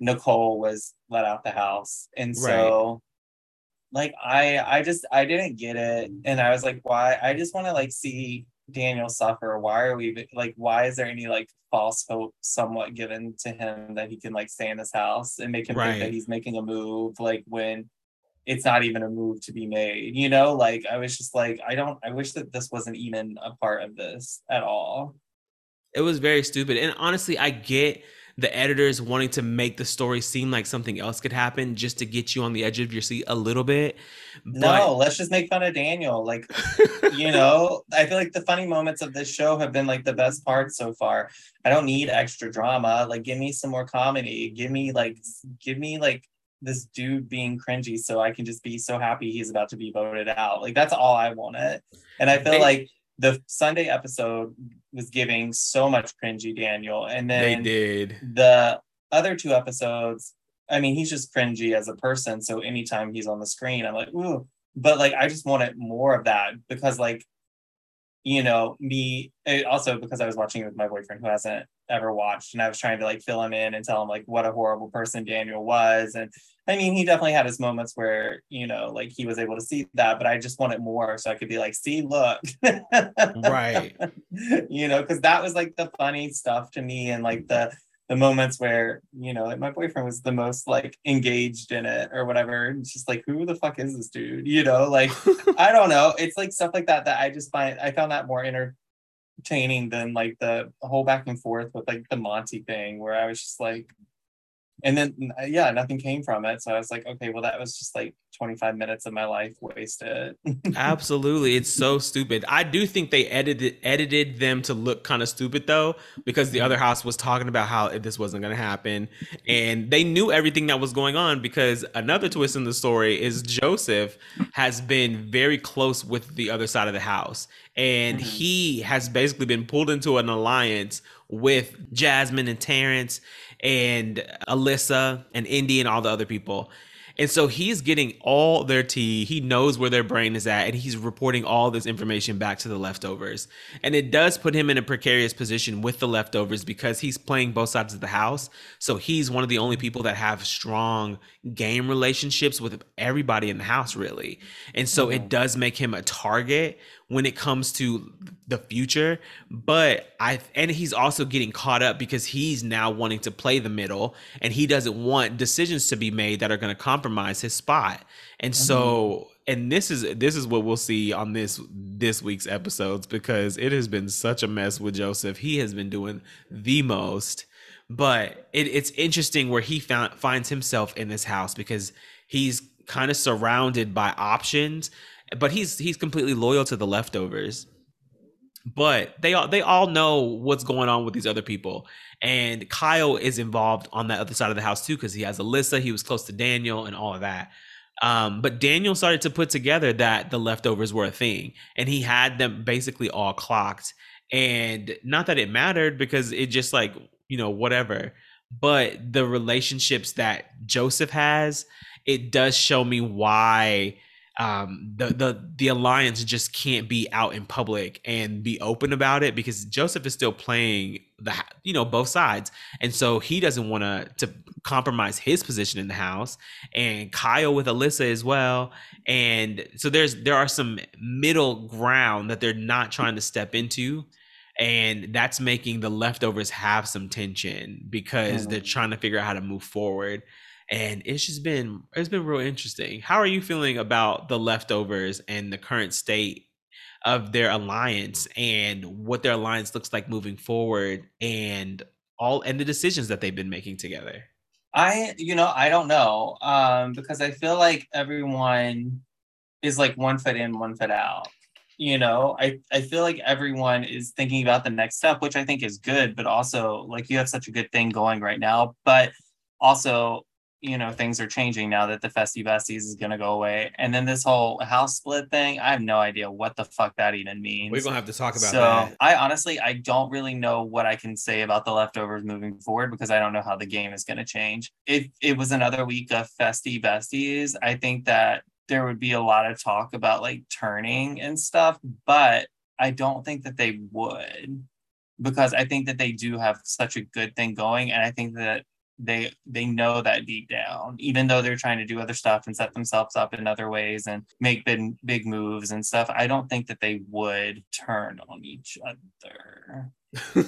Nicole was let out the house. And so like I I just I didn't get it and I was like why I just want to like see Daniel suffer? Why are we like? Why is there any like false hope somewhat given to him that he can like stay in this house and make him Right. think that he's making a move like when it's not even a move to be made? You know, like I was just like, I don't. I wish that this wasn't even a part of this at all. It was very stupid. And honestly, I get the editors wanting to make the story seem like something else could happen just to get you on the edge of your seat a little bit. No, let's just make fun of Daniel. Like you know i feel like the funny moments of this show have been like the best parts so far i don't need extra drama like give me some more comedy give me like give me like this dude being cringy so i can just be so happy he's about to be voted out like that's all i wanted and i feel like the sunday episode was giving so much cringy daniel and then they did. the other two episodes, I mean, he's just cringy as a person. So anytime he's on the screen, I'm like, ooh. But like, I just wanted more of that because, like, you know, me it also because I was watching it with my boyfriend who hasn't ever watched, and I was trying to like fill him in and tell him like what a horrible person Daniel was. And I mean, he definitely had his moments where, you know, like he was able to see that, but I just wanted more so I could be like, see, look. Right. you know, because that was like the funny stuff to me and like the the moments where, you know, like my boyfriend was the most like engaged in it or whatever. And it's just like, who the fuck is this dude? You know, like I don't know. It's like stuff like that that I just find I found that more entertaining than like the whole back and forth with like the Monte thing where I was just like and then yeah, nothing came from it. So I was like, okay, well that was just like 25 minutes of my life wasted. Absolutely. It's so stupid. I do think they edited edited them to look kind of stupid though, because the other house was talking about how this wasn't gonna happen. And they knew everything that was going on because another twist in the story is Joseph has been very close with the other side of the house. And Mhm. he has basically been pulled into an alliance with Jasmine and Terrance and Alyssa and Indy and all the other people. And so he's getting all their tea. He knows where their brain is at, and he's reporting all this information back to the leftovers. And it does put him in a precarious position with the leftovers because he's playing both sides of the house. So he's one of the only people that have strong game relationships with everybody in the house, really. And so it Mhm. does make him a target when it comes to the future but i and he's also getting caught up because he's now wanting to play the middle and he doesn't want decisions to be made that are going to compromise his spot. And so mm-hmm. and this is this is what we'll see on this this week's episodes because it has been such a mess with joseph. He has been doing the most but it, it's interesting where he found finds himself in this house because he's kind of surrounded by options but he's he's completely loyal to the leftovers. But they all they all know what's going on with these other people. And kyle is involved on that other side of the house too because he has alyssa he was close to daniel and all of that. Um, but daniel started to put together that the leftovers were a thing and he had them basically all clocked. And not that it mattered because it just like you know whatever. But the relationships that joseph has it does show me why um, the the the alliance just can't be out in public and be open about it because Joseph is still playing the you know both sides, and so he doesn't want to to compromise his position in the house, and Kyle with Alyssa as well, and so there's there are some middle ground that they're not trying to step into. And that's making the leftovers have some tension because they're trying to figure out how to move forward and it's just been it's been real interesting. How are you feeling about the leftovers and the current state of their alliance and what their alliance looks like moving forward and all and the decisions that they've been making together? I, you know, I don't know. Um, because I feel like everyone is like one foot in, one foot out. You know, I, I feel like everyone is thinking about the next step, which I think is good, but also like you have such a good thing going right now. But also, you know, things are changing now that the Festy Besties is gonna go away. And then this whole house split thing, I have no idea what the fuck that even means We're gonna have to talk about so that. I honestly I don't really know what I can say about the leftovers moving forward because I don't know how the game is going to change. If it was another week of festy besties, I think that there would be a lot of talk about like turning and stuff, but I don't think that they would because I think that they do have such a good thing going and I think that they they know that deep down even though they're trying to do other stuff and set themselves up in other ways and make big big moves and stuff i don't think that they would turn on each other.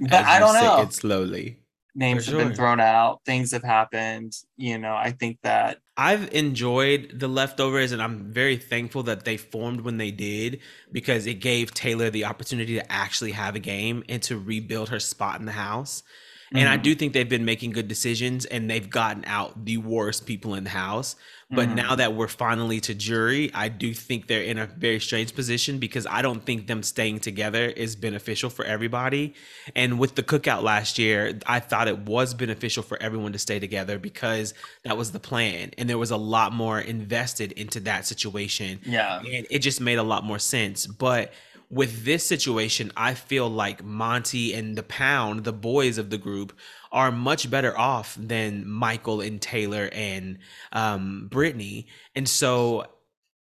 But i don't know. it slowly. Names sure. have been thrown out things have happened you know i think that i've enjoyed the leftovers and i'm very thankful that they formed when they did because it gave taylor the opportunity to actually have a game and to rebuild her spot in the house Mm-hmm. And I mm-hmm. do think they've been making good decisions and they've gotten out the worst people in the house. But mm-hmm. now that we're finally to jury, I do think they're in a very strange position because I don't think them staying together is beneficial for everybody. And with the cookout last year, I thought it was beneficial for everyone to stay together because that was the plan. And there was a lot more invested into that situation. Yeah. And it just made a lot more sense. But with this situation, I feel like Monte and the Pound, the boys of the group, are much better off than Michael and Taylor and um, Brittany. And so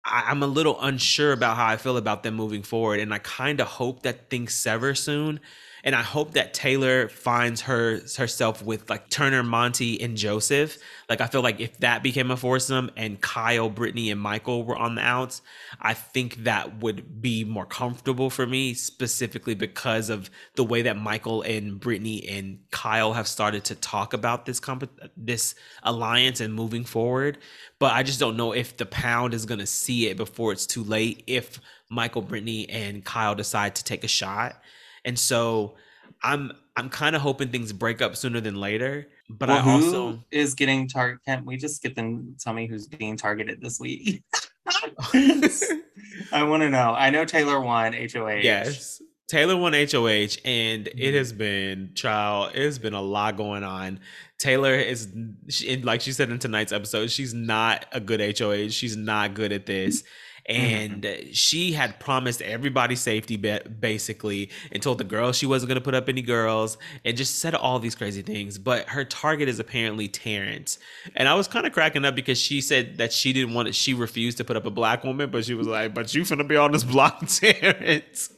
I, am a little unsure about how I feel about them moving forward. And I kind of hope that things sever soon and I hope that Taylor finds her herself with like Turner, Monte, and Joseph. Like I feel like if that became a foursome and Kyle, Brittany, and Michael were on the outs, I think that would be more comfortable for me, specifically because of the way that Michael and Brittany and Kyle have started to talk about this comp- this alliance and moving forward. But I just don't know if the pound is gonna see it before it's too late. If Michael, Brittany, and Kyle decide to take a shot. And so I'm I'm kind of hoping things break up sooner than later. But well, I also is getting target. Can't we just get them? Tell me who's being targeted this week. I want to know. I know Taylor won HOH. Yes, Taylor won HOH, and it mm-hmm. has been child. It has been a lot going on. Taylor is, she, like she said in tonight's episode, she's not a good HOH. She's not good at this. Mm-hmm. and mm-hmm. she had promised everybody safety basically and told the girls she wasn't going to put up any girls and just said all these crazy things but her target is apparently terrance and i was kind of cracking up because she said that she didn't want it she refused to put up a black woman but she was like but you finna be on this block terrance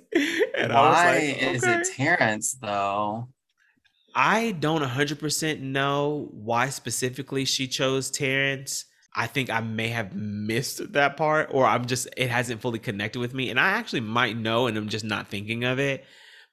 and why like, okay. is it terrance though I don't 100% know why specifically she chose Terrance. I think I may have missed that part, or I'm just it hasn't fully connected with me, and I actually might know, and I'm just not thinking of it.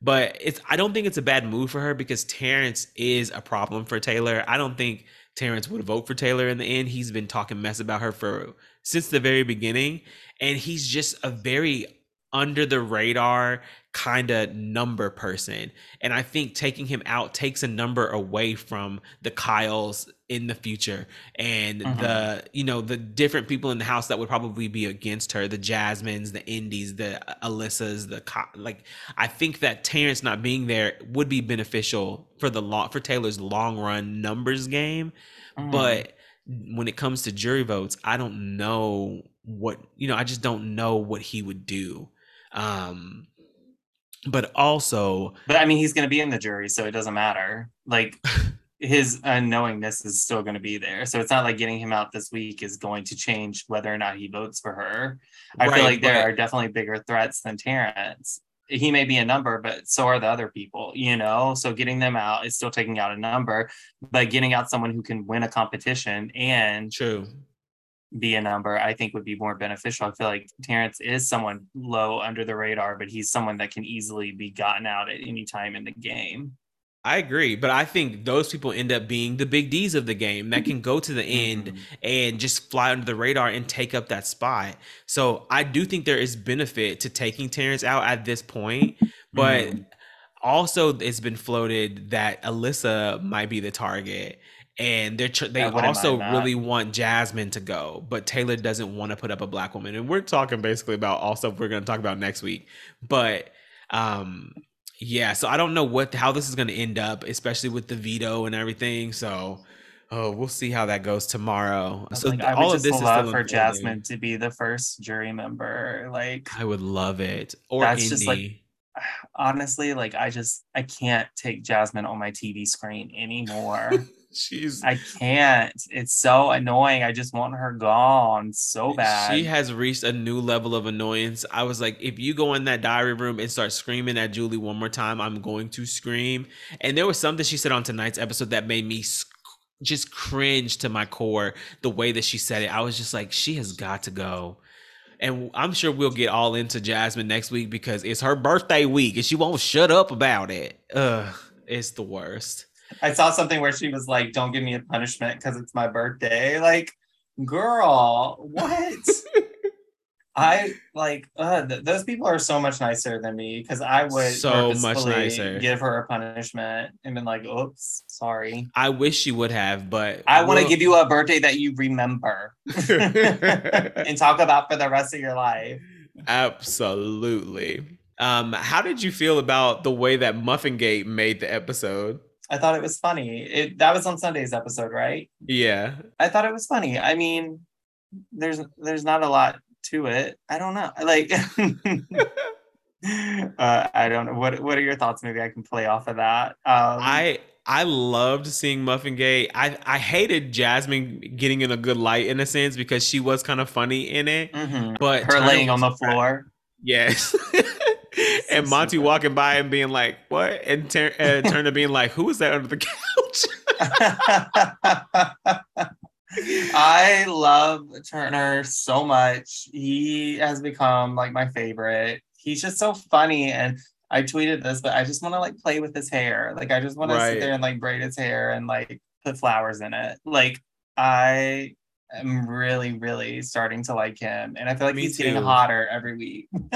But it's I don't think it's a bad move for her because Terrance is a problem for Taylor. I don't think Terrance would vote for Taylor in the end. He's been talking mess about her for since the very beginning, and he's just a very under the radar kind of number person. And I think taking him out takes a number away from the Kyles in the future and mm-hmm. the, you know, the different people in the house that would probably be against her, the Jasmines, the Indies, the Alyssas, the like I think that Terrance not being there would be beneficial for the long for Taylor's long run numbers game. Mm-hmm. But when it comes to jury votes, I don't know what, you know, I just don't know what he would do. Um but also but i mean he's going to be in the jury so it doesn't matter. Like his unknowingness is still going to be there. So it's not like getting him out this week is going to change whether or not he votes for her. I right, feel like there are definitely bigger threats than terrance he may be a number but so are the other people you know? So getting them out is still taking out a number but getting out someone who can win a competition and true be a number, I think would be more beneficial. I feel like Terrance is someone low under the radar, but he's someone that can easily be gotten out at any time in the game. I agree, but I think those people end up being the big D's of the game that can go to the end mm-hmm. and just fly under the radar and take up that spot. So I do think there is benefit to taking Terrance out at this point, but mm-hmm. also it's been floated that Alyssa might be the target and they're tr- they also really want Jasmine to go, but Taylor doesn't want to put up a black woman. And we're talking basically about all stuff we're going to talk about next week. But um yeah, so I don't know what how this is going to end up, especially with the veto and everything. So oh, we'll see how that goes tomorrow. So like, all of this is love for Jasmine to be the first jury member. Like I would love it. Or that's Indy. just like honestly, like I just I can't take Jasmine on my TV screen anymore. She's I can't. It's so annoying. I just want her gone so bad. She has reached a new level of annoyance. I was like, if you go in that diary room and start screaming at Julie one more time, I'm going to scream. And there was something she said on tonight's episode that made me just cringe to my core the way that she said it. I was just like, she has got to go. And I'm sure we'll get all into Jasmine next week because it's her birthday week and she won't shut up about it. Ugh, it's the worst. I saw something where she was like, "Don't give me a punishment because it's my birthday." Like, girl, what? I like uh, th- those people are so much nicer than me because I would so much nicer give her a punishment and been like, "Oops, sorry." I wish she would have, but I want to give you a birthday that you remember and talk about for the rest of your life. Absolutely. Um, how did you feel about the way that Muffingate made the episode? I thought it was funny. It that was on Sunday's episode, right? Yeah. I thought it was funny. I mean, there's there's not a lot to it. I don't know. Like uh, I don't know. What what are your thoughts? Maybe I can play off of that. Um, I I loved seeing Muffin Gate. I I hated Jasmine getting in a good light in a sense because she was kind of funny in it. mhm. But her Turner laying on the floor. Yes. and Monte walking by and being like, "What?" and Tur- uh, Turner being like, "Who is that under the couch?" I love Turner so much. He has become like my favorite. He's just so funny and I tweeted this, but I just want to like play with his hair. Like I just want to sit there and like braid his hair and like put flowers in it. Like I am really, really starting to like him. And I feel like Me he's getting hotter every week.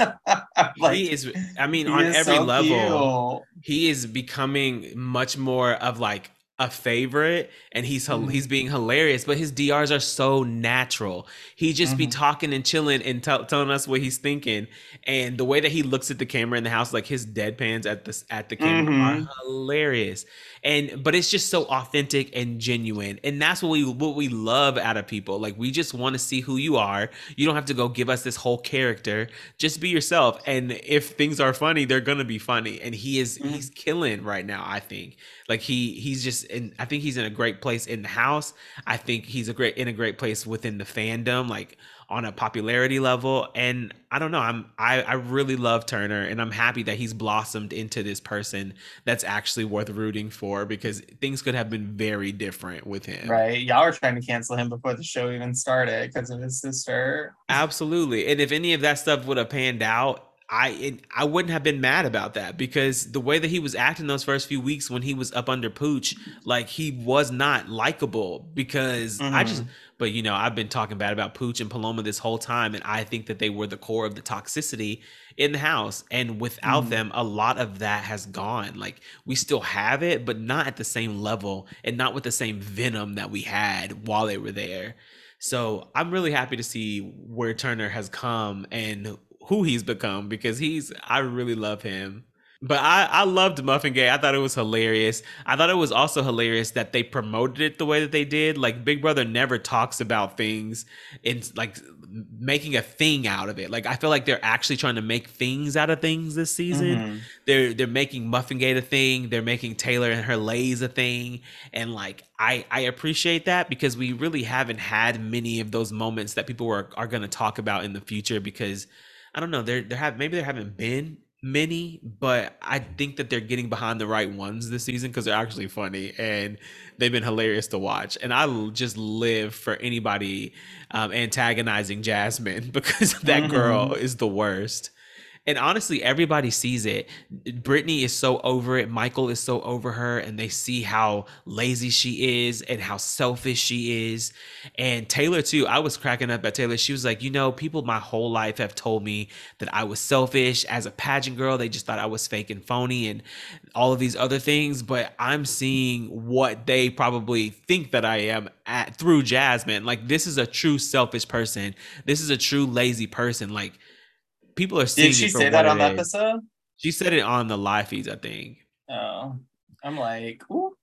like he is. I mean, on every so level, cute. he is becoming much more of like a favorite and he's Mhm. he's being hilarious but his DRs are so natural he just be Mhm. talking and chilling and tell telling us what he's thinking and the way that he looks at the camera in the house like his deadpans at the at the camera Mhm. are hilarious and but it's just so authentic and genuine. And that's what we what we love out of people. Like we just want to see who you are. You don't have to go give us this whole character. Just be yourself. And if things are funny they're gonna be funny. And he is Mhm. he's killing right now i think. Like he he's just in i think he's in a great place in the house. I think he's a great in a great place within the fandom. Like on a popularity level and i don't know i'm i, I really love turner and i'm happy that he's blossomed into this person that's actually worth rooting for because things could have been very different with him Right. Y'all are trying to cancel him before the show even started because of his sister. Absolutely. And if any of that stuff would have panned out, I it, I wouldn't have been mad about that because the way that he was acting those first few weeks when he was up under Pooch, like he was not likable because I just but you know, I've been talking bad about Pooch and Paloma this whole time and I think that they were the core of the toxicity in the house and without Mhm. them a lot of that has gone. Like we still have it but not at the same level and not with the same venom that we had while they were there. So I'm really happy to see where Turner has come and who he's become because he's I really love him. But I, I loved Muffin Gate. I thought it was hilarious. I thought it was also hilarious that they promoted it the way that they did. Like Big Brother never talks about things in like making a thing out of it. Like I feel like they're actually trying to make things out of things this season Mhm. they're they're making Muffin Gate a thing. They're making Taylor and her lays a thing, and like I I appreciate that because we really haven't had many of those moments that people are are going to talk about in the future because I don't know there there have maybe there haven't been many, but I think that they're getting behind the right ones this season because they're actually funny and they've been hilarious to watch. And I just live for anybody um, antagonizing Jasmine because that girl is the worst. And honestly, everybody sees it. Brittany is so over it. Michael is so over her, and they see how lazy she is and how selfish she is. And Taylor, too, I was cracking up at Taylor. She was like, You know, people my whole life have told me that I was selfish as a pageant girl. They just thought I was fake and phony and all of these other things. But I'm seeing what they probably think that I am at through Jasmine. Like, this is a true selfish person. This is a true lazy person. Like, people are seeing Did she say that on the episode? She said it on the live feeds, I think. Oh, I'm like, ooh.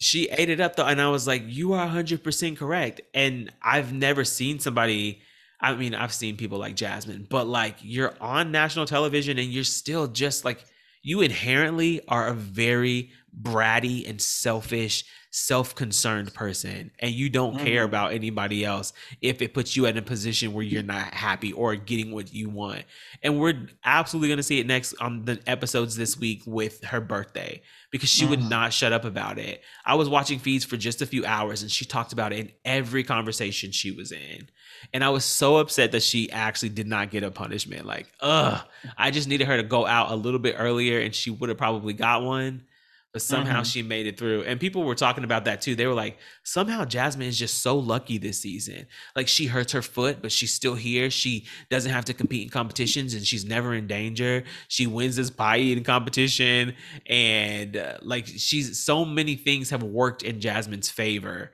She ate it up though, and I was like, "You are 100 percent correct." And I've never seen somebody. I mean, I've seen people like Jasmine, but like you're on national television and you're still just like you inherently are a very bratty and selfish, self-concerned person and you don't mm-hmm. care about anybody else if it puts you in a position where you're not happy or getting what you want. And we're absolutely going to see it next on the episodes this week with her birthday because she mm. would not shut up about it. I was watching feeds for just a few hours and she talked about it in every conversation she was in. And I was so upset that she actually did not get a punishment. Like, ugh, I just needed her to go out a little bit earlier and she would have probably got one but somehow mm-hmm. she made it through. And people were talking about that too. They were like, somehow Jasmine is just so lucky this season. Like she hurts her foot, but she's still here. She doesn't have to compete in competitions and she's never in danger. She wins this pie eating competition. And uh, like she's so many things have worked in Jasmine's favor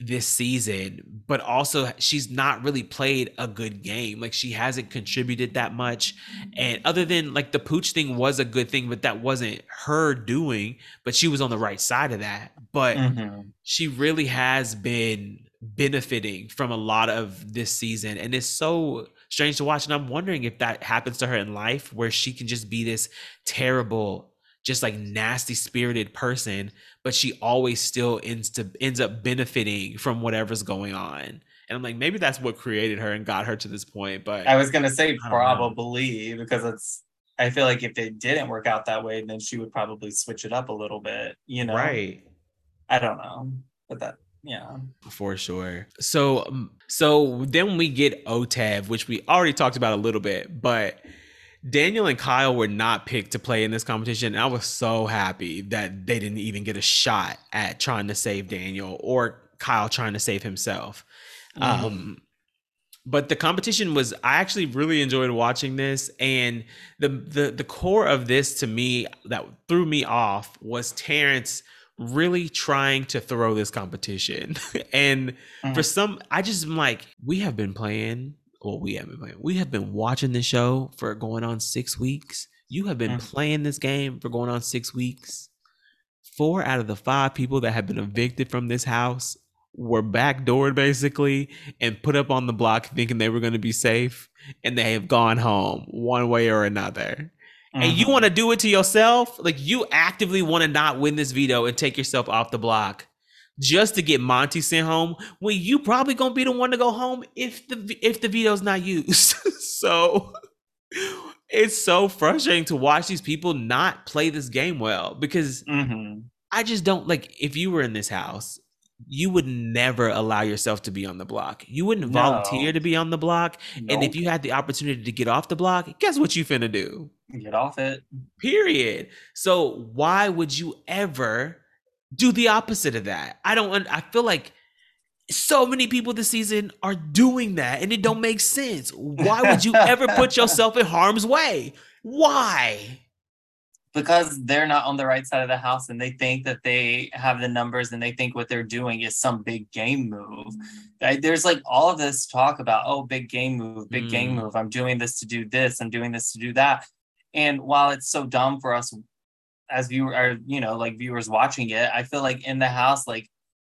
this season, but also she's not really played a good game. Like she hasn't contributed that much. And other than like the pooch thing was a good thing, but that wasn't her doing, but she was on the right side of that. But mm-hmm. she really has been benefiting from a lot of this season. And it's so strange to watch. And I'm wondering if that happens to her in life where she can just be this terrible just like nasty spirited person, but she always still ends to ends up benefiting from whatever's going on. And I'm like, maybe that's what created her and got her to this point. But I was gonna say probably know. because it's I feel like if it didn't work out that way, then she would probably switch it up a little bit, you know. Right. I don't know. But that yeah. For sure. So um, so then we get OTEV, which we already talked about a little bit, but Daniel and Kyle were not picked to play in this competition. And I was so happy that they didn't even get a shot at trying to save Daniel or Kyle trying to save himself. Mm-hmm. Um, but the competition was I actually really enjoyed watching this and the the the core of this to me that threw me off was Terrance really trying to throw this competition. and mm-hmm. for some I just am like we have been playing well, we haven't playing. We have been watching the show for going on six weeks. You have been mm. playing this game for going on six weeks. Four out of the five people that have been evicted from this house were backdoored basically and put up on the block thinking they were going to be safe, and they have gone home one way or another. Mm-hmm. And you mm-hmm. want to do it to yourself? Like you actively want to not win this veto and take yourself off the block just to get Monty sent home when you probably gonna be the one to go home if the if the veto's not used. so it's so frustrating to watch these people not play this game well because mm-hmm. I just don't like if you were in this house, you would never allow yourself to be on the block. You wouldn't volunteer no. to be on the block. Nope. And if you had the opportunity to get off the block, guess what you finna do? Get off it. Period. So why would you ever do the opposite of that. I don't I feel like so many people this season are doing that and it don't make sense. Why would you ever put yourself in harm's way? Why? Because they're not on the right side of the house and they think that they have the numbers and they think what they're doing is some big game move. There's like all of this talk about, oh, big game move, big mm. game move. I'm doing this to do this, I'm doing this to do that. And while it's so dumb for us as viewer or you know like viewers watching it i feel like in the house like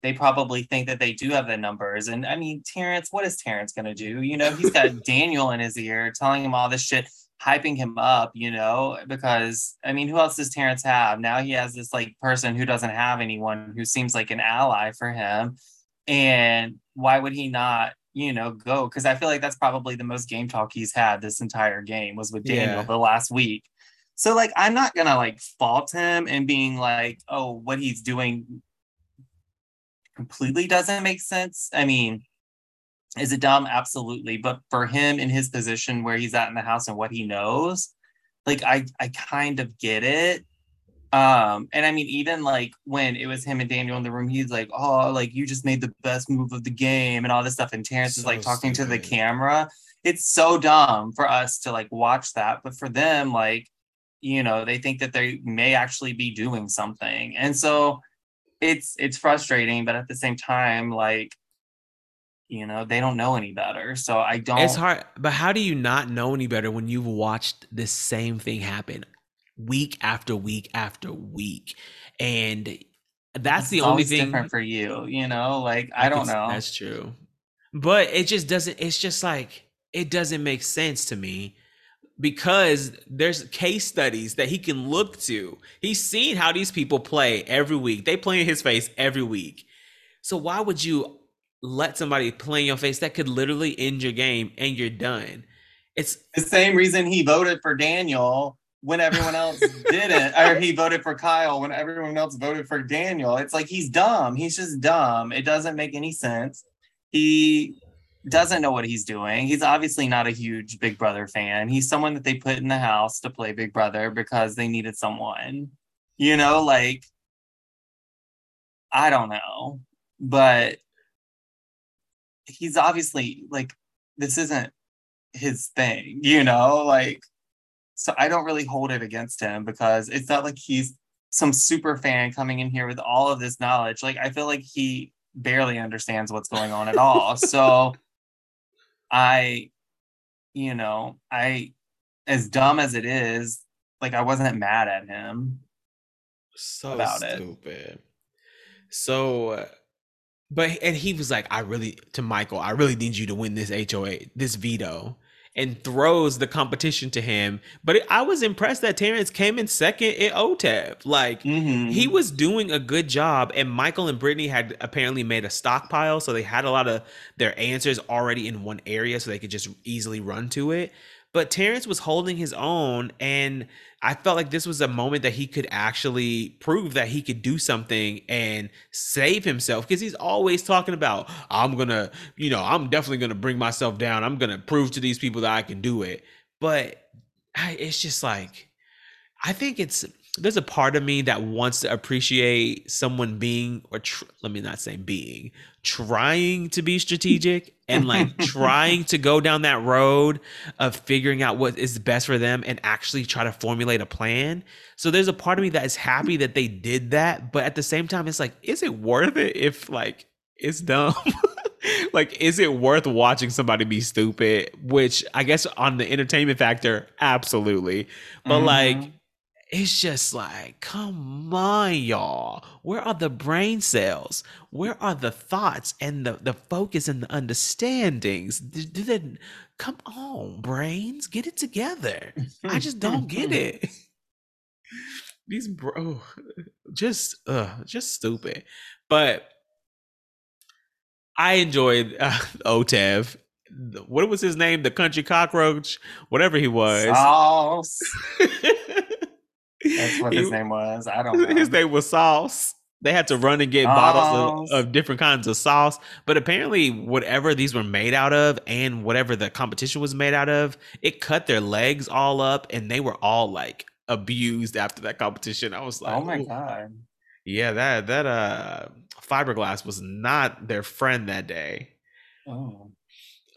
they probably think that they do have the numbers. And i mean terrance what is terrance going to do? You know he's got daniel in his ear telling him all this shit hyping him up you know because i mean who else does terrance have? Now he has this like person who doesn't have anyone who seems like an ally for him. And why would he not you know go? Because i feel like that's probably the most game talk he's had this entire game was with daniel yeah. the last week so like I'm not gonna like fault him and being like, oh, what he's doing completely doesn't make sense. I mean, is it dumb? Absolutely. But for him in his position where he's at in the house and what he knows, like I I kind of get it. Um, and I mean, even like when it was him and Daniel in the room, he's like, Oh, like you just made the best move of the game and all this stuff. And Terrance so is like talking stupid. to the camera. It's so dumb for us to like watch that. But for them, like you know they think that they may actually be doing something. And so it's it's frustrating but at the same time like you know they don't know any better. So i don't it's hard but how do you not know any better when you've watched the same thing happen week after week after week? And that's it's the only thing different for you you know like i don't know. that's true. But it just doesn't it's just like it doesn't make sense to me because there's case studies that he can look to. He's seen how these people play every week. They play in his face every week. So why would you let somebody play in your face that could literally end your game and you're done? It's the same reason he voted for Daniel when everyone else didn't, or he voted for Kyle when everyone else voted for Daniel. It's like he's dumb. He's just dumb. It doesn't make any sense. He doesn't know what he's doing. He's obviously not a huge Big Brother fan. He's someone that they put in the house to play Big Brother because they needed someone. You know, like I don't know, but he's obviously like this isn't his thing, you know, like so I don't really hold it against him because it's not like he's some super fan coming in here with all of this knowledge. Like I feel like he barely understands what's going on at all. so I, you know, I, as dumb as it is, like I wasn't mad at him. So about stupid. It. So, uh, but and he was like, I really to Michael, I really need you to win this HOA, this veto and throws the competition to him. But it, I was impressed that Terrance came in second in OTEV. Like mm-hmm. he was doing a good job, and Michael and Brittany had apparently made a stockpile, so they had a lot of their answers already in one area, so they could just easily run to it. But Terrance was holding his own, and I felt like this was a moment that he could actually prove that he could do something and save himself because he's always talking about, I'm gonna, you know, I'm definitely gonna bring myself down. I'm gonna prove to these people that I can do it. But it's just like, I think it's there's a part of me that wants to appreciate someone being or tr- let me not say being trying to be strategic and like trying to go down that road of figuring out what is best for them and actually try to formulate a plan. So there's a part of me that is happy that they did that but at the same time it's like is it worth it if like it's dumb? Like is it worth watching somebody be stupid? Which i guess on the entertainment factor absolutely. But mm-hmm. like it's just like, come on, y'all. Where are the brain cells? Where are the thoughts and the, the focus and the understandings? Did they, come on, brains, get it together. I just don't get it. These bro, just uh, just stupid. But I enjoyed uh, OTEV. What was his name? The country cockroach, whatever he was. That's what his name was. I don't know. His name was Sauce. They had to run and get sauce. bottles of, of, different kinds of sauce. But apparently, whatever these were made out of and whatever the competition was made out of, it cut their legs all up and they were all like abused after that competition. I was like, oh my Ooh. God. Yeah, that that uh fiberglass was not their friend that day. Oh.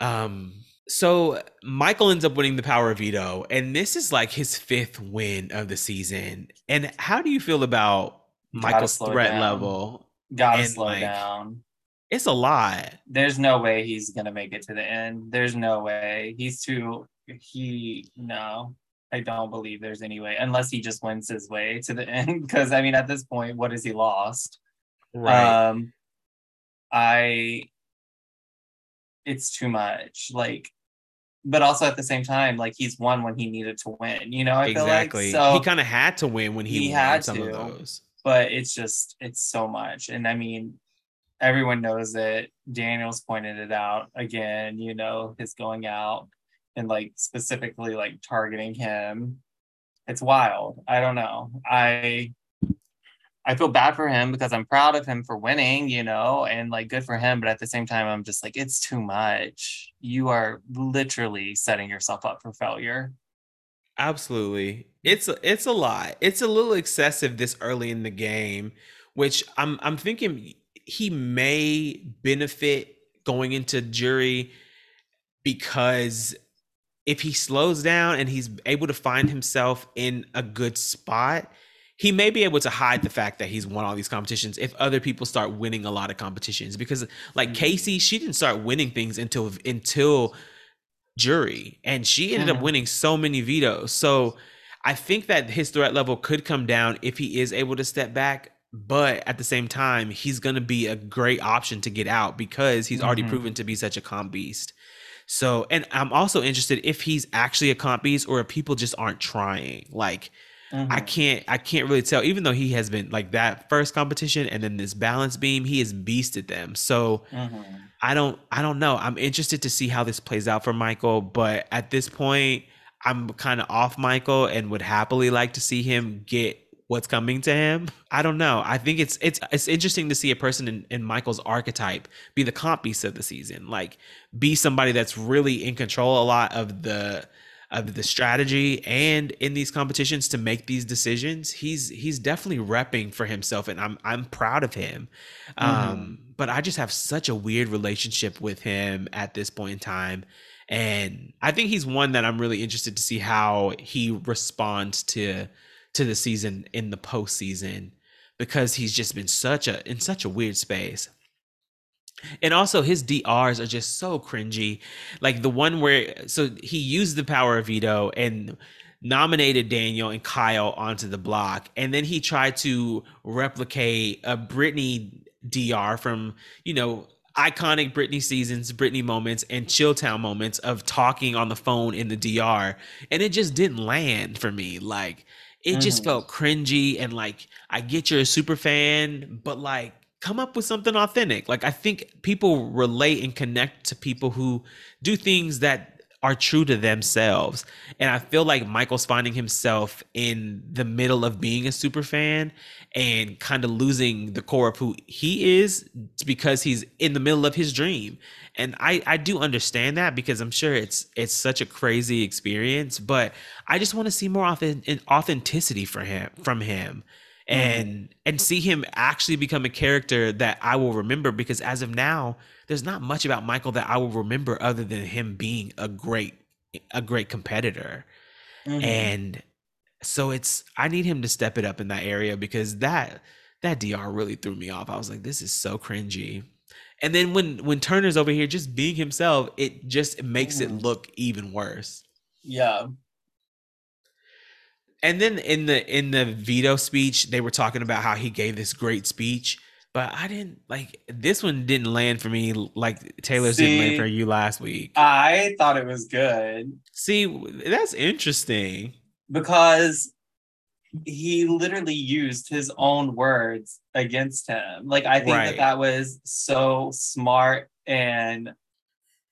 Um so Michael ends up winning the power of veto, and this is like his fifth win of the season. And how do you feel about Michael's threat down. level? Gotta and slow like, down. It's a lot. There's no way he's gonna make it to the end. There's no way. He's too he no. I don't believe there's any way unless he just wins his way to the end. Because I mean, at this point, what has he lost? Right. Um, I. It's too much. Like but also at the same time, like he's won when he needed to win. You know, I exactly. Like. So he kind of had to win when he, he had some to, of those. But it's just it's so much, and I mean, everyone knows it. Daniel's pointed it out again. You know, his going out and like specifically like targeting him. It's wild. I don't know. I I feel bad for him because I'm proud of him for winning, you know, and like good for him. But at the same time, I'm just like, it's too much. You are literally setting yourself up for failure. Absolutely. It's it's a lot. It's a little excessive this early in the game, which I'm I'm thinking he may benefit going into jury because if he slows down and he's able to find himself in a good spot, he may be able to hide the fact that he's won all these competitions if other people start winning a lot of competitions because like mm-hmm. She didn't start winning things until until jury and she ended up winning so many vetoes so I think that his threat level could come down if he is able to step back but at the same time he's going to be a great option to get out because he's already mm-hmm. proven to be such a comp beast So, and I'm also interested if he's actually a comp beast or if people just aren't trying. Like, mm-hmm. I can't, I can't really tell. Even though he has been like that first competition and then this balance beam, he has beasted them. So, mm-hmm. I don't, I don't know. I'm interested to see how this plays out for Michael, but at this point, I'm kind of off Michael and would happily like to see him get what's coming to him. I don't know. I think it's it's it's interesting to see a person in, in Michael's archetype be the comp beast of the season. Like be somebody that's really in control a lot of the of the strategy and in these competitions to make these decisions. He's he's definitely repping for himself and I'm I'm proud of him. Mm-hmm. Um but I just have such a weird relationship with him at this point in time. And I think he's one that I'm really interested to see how he responds to to the season in the postseason because he's just been such a in such a weird space. And also his DRs are just so cringy. Like the one where so he used the power of veto and nominated Daniel and Kyle onto the block. And then he tried to replicate a Britney DR from, you know, iconic Britney seasons, Britney moments, and Chilltown moments of talking on the phone in the DR. And it just didn't land for me. Like it mm-hmm. just felt cringy and like I get you're a super fan, but like come up with something authentic. Like I think people relate and connect to people who do things that are true to themselves. And I feel like Michael's finding himself in the middle of being a super fan and kind of losing the core of who he is because he's in the middle of his dream. And I I do understand that because I'm sure it's it's such a crazy experience, but I just want to see more authenticity for him from him and mm-hmm. and see him actually become a character that I will remember because as of now there's not much about Michael that I will remember other than him being a great a great competitor. Mm-hmm. And so it's I need him to step it up in that area because that that DR really threw me off. I was like, this is so cringy. And then when when Turner's over here just being himself, it just makes mm-hmm. it look even worse. Yeah. And then in the in the veto speech, they were talking about how he gave this great speech but I didn't like this one didn't land for me like Taylor's See, didn't land for you last week. I thought it was good. See, that's interesting because he literally used his own words against him. Like I think right. that that was so smart and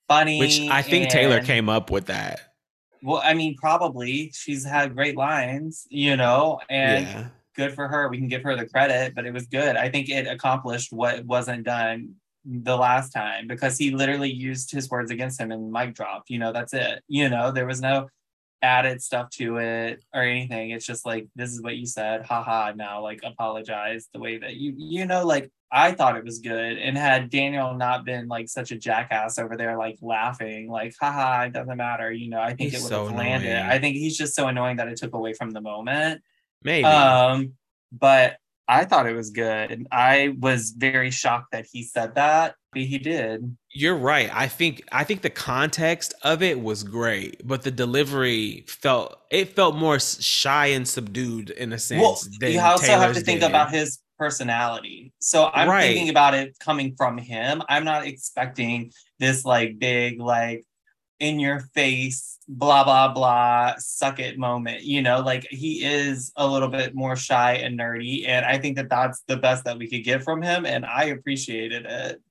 funny. Which I think Taylor came up with that. Well, I mean, probably she's had great lines, you know, and. Yeah good for her. We can give her the credit, but it was good. I think it accomplished what wasn't done the last time because he literally used his words against him and mic dropped. You know, that's it. You know, there was no added stuff to it or anything. It's just like this is what you said. Haha. Now like apologize the way that you you know like I thought it was good. And had Daniel not been like such a jackass over there, like laughing, like, haha, it doesn't matter. You know, I think he's it would so have landed. Annoying. I think he's just so annoying that it took away from the moment. Maybe. Um, but I thought it was good. And I was very shocked that he said that, but he did. You're right. I think I think the context of it was great, but the delivery felt it felt more shy and subdued in a sense. Well, you also Taylor's have to think did. about his personality. So I'm right. thinking about it coming from him. I'm not expecting this like big like in your face, blah, blah, blah, suck it moment. You know, like he is a little bit more shy and nerdy. And I think that that's the best that we could get from him. And I appreciated it.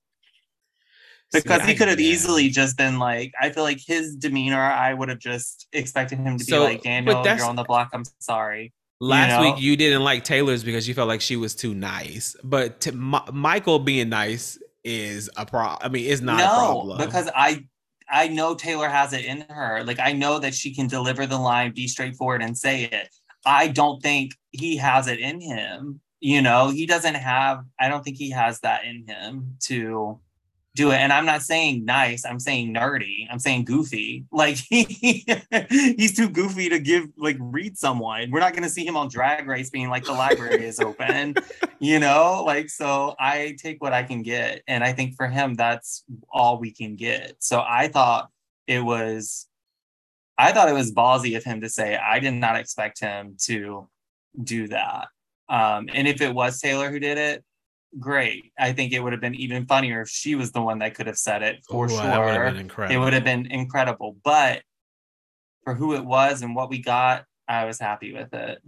Because See, he could have easily just been like, I feel like his demeanor, I would have just expected him to so, be like, Daniel, you're on the block. I'm sorry. Last you know? week you didn't like Taylor's because you felt like she was too nice, but to, Michael being nice is a problem. I mean, it's not no, a problem because I I know Taylor has it in her. Like I know that she can deliver the line, be straightforward, and say it. I don't think he has it in him. You know, he doesn't have. I don't think he has that in him to do it. And I'm not saying nice, I'm saying nerdy. I'm saying goofy. Like he, he's too goofy to give like read someone. We're not gonna see him on drag race being like the library is open, you know? Like so I take what I can get. And I think for him that's all we can get. So I thought it was I thought it was ballsy of him to say I did not expect him to do that. Um, and if it was Taylor who did it, great. I think it would have been even funnier if she was the one that could have said it for Ooh, sure. would have been incredible. It would have been incredible. But for who it was and what we got, I was happy with it.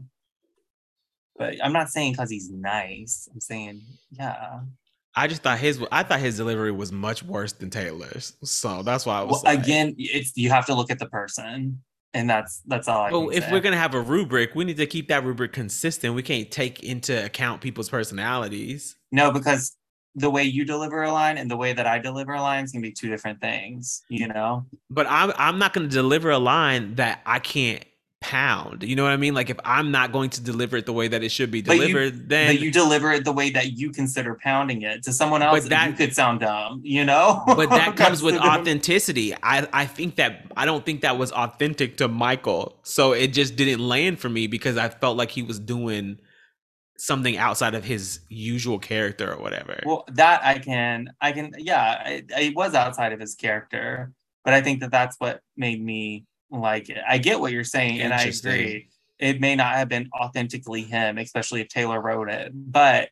But I'm not saying because he's nice. I'm saying, yeah. I just thought his I thought his delivery was much worse than Taylor's. So that's why I was Well, like, again, it's you have to look at the person, and that's that's all. I Well, if say. we're gonna have a rubric, we need to keep that rubric consistent. We can't take into account people's personalities. no, because the way you deliver a line and the way that I deliver a line is gonna be two different things. You know. But I'm I'm not gonna deliver a line that I can't pound. You know what I mean? Like if I'm not going to deliver it the way that it should be But you- delivered, then you deliver it the way that you consider pounding it to someone else. But that that- could sound dumb, you know. but that comes with authenticity. I, I think that I don't think that was authentic to Michael. So it just didn't land for me because I felt like he was doing something outside of his usual character or whatever. Well, that I can, I can, yeah, it, it was outside of his character, but I think that that's what made me like. I get what you're saying, and I agree. It may not have been authentically him, especially if Taylor wrote it, but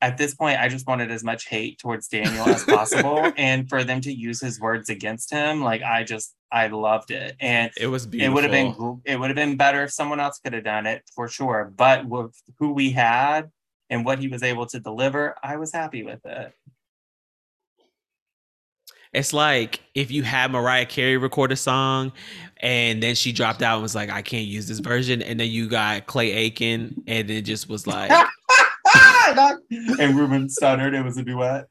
at this point, I just wanted as much hate towards Daniel as possible, and for them to use his words against him, like I just, I loved it, and it was it would have been it would have been better if someone else could have done it for sure but with who we had and what he was able to deliver i was happy with it It's like if you had Mariah Carey record a song and then she dropped out and was like, I can't use this version. And then you got Clay Aiken and it just was like, and Ruben Studdard it was a duet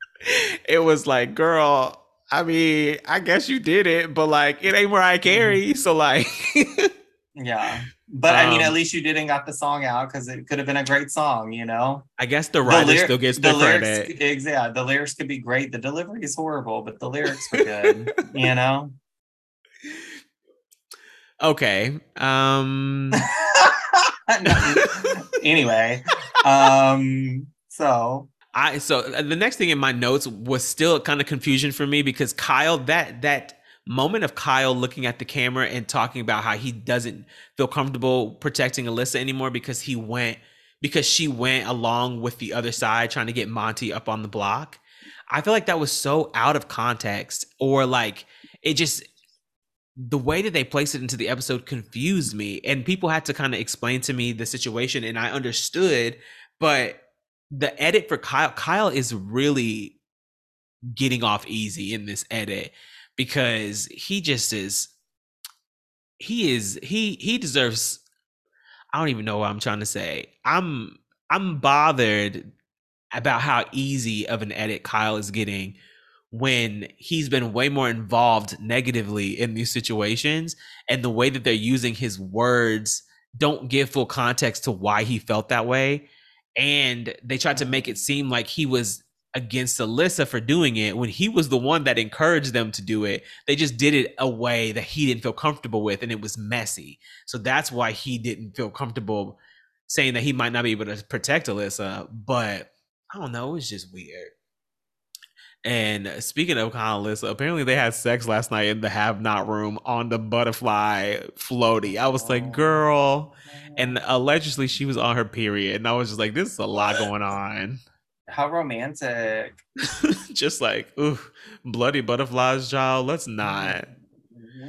it was like, girl, I mean, I guess you did it, but like, it ain't Mariah mm-hmm. Carey. So, like, yeah but i mean at Um, least you didn't got the song out because it could have been a great song you know I guess the writer lyri- still gets the the lyrics credit. yeah the lyrics could be great the delivery is horrible but the lyrics were good you know Okay. Um, anyway um so I so uh, the next thing in my notes was still kind of confusion for me because Kyle that that moment of Kyle looking at the camera and talking about how he doesn't feel comfortable protecting Alyssa anymore because he went because she went along with the other side trying to get Monte up on the block. I feel like that was so out of context or like it just the way that they placed it into the episode confused me and people had to kind of explain to me the situation and I understood but the edit for Kyle Kyle is really getting off easy in this edit because he just is he is he he deserves I don't even know what I'm trying to say. I'm I'm bothered about how easy of an edit Kyle is getting when he's been way more involved negatively in these situations and the way that they're using his words don't give full context to why he felt that way and they tried to make it seem like he was against Alyssa for doing it when he was the one that encouraged them to do it. They just did it a way that he didn't feel comfortable with and it was messy. So that's why he didn't feel comfortable saying that he might not be able to protect Alyssa, but I don't know, it was just weird. And speaking of Kyle and Alyssa, apparently they had sex last night in the have not room on the butterfly floaty. I was like, oh, girl. And allegedly she was on her period. And I was just like, this is a lot going on. How romantic just like, ooh, bloody butterflies, child. Let's not.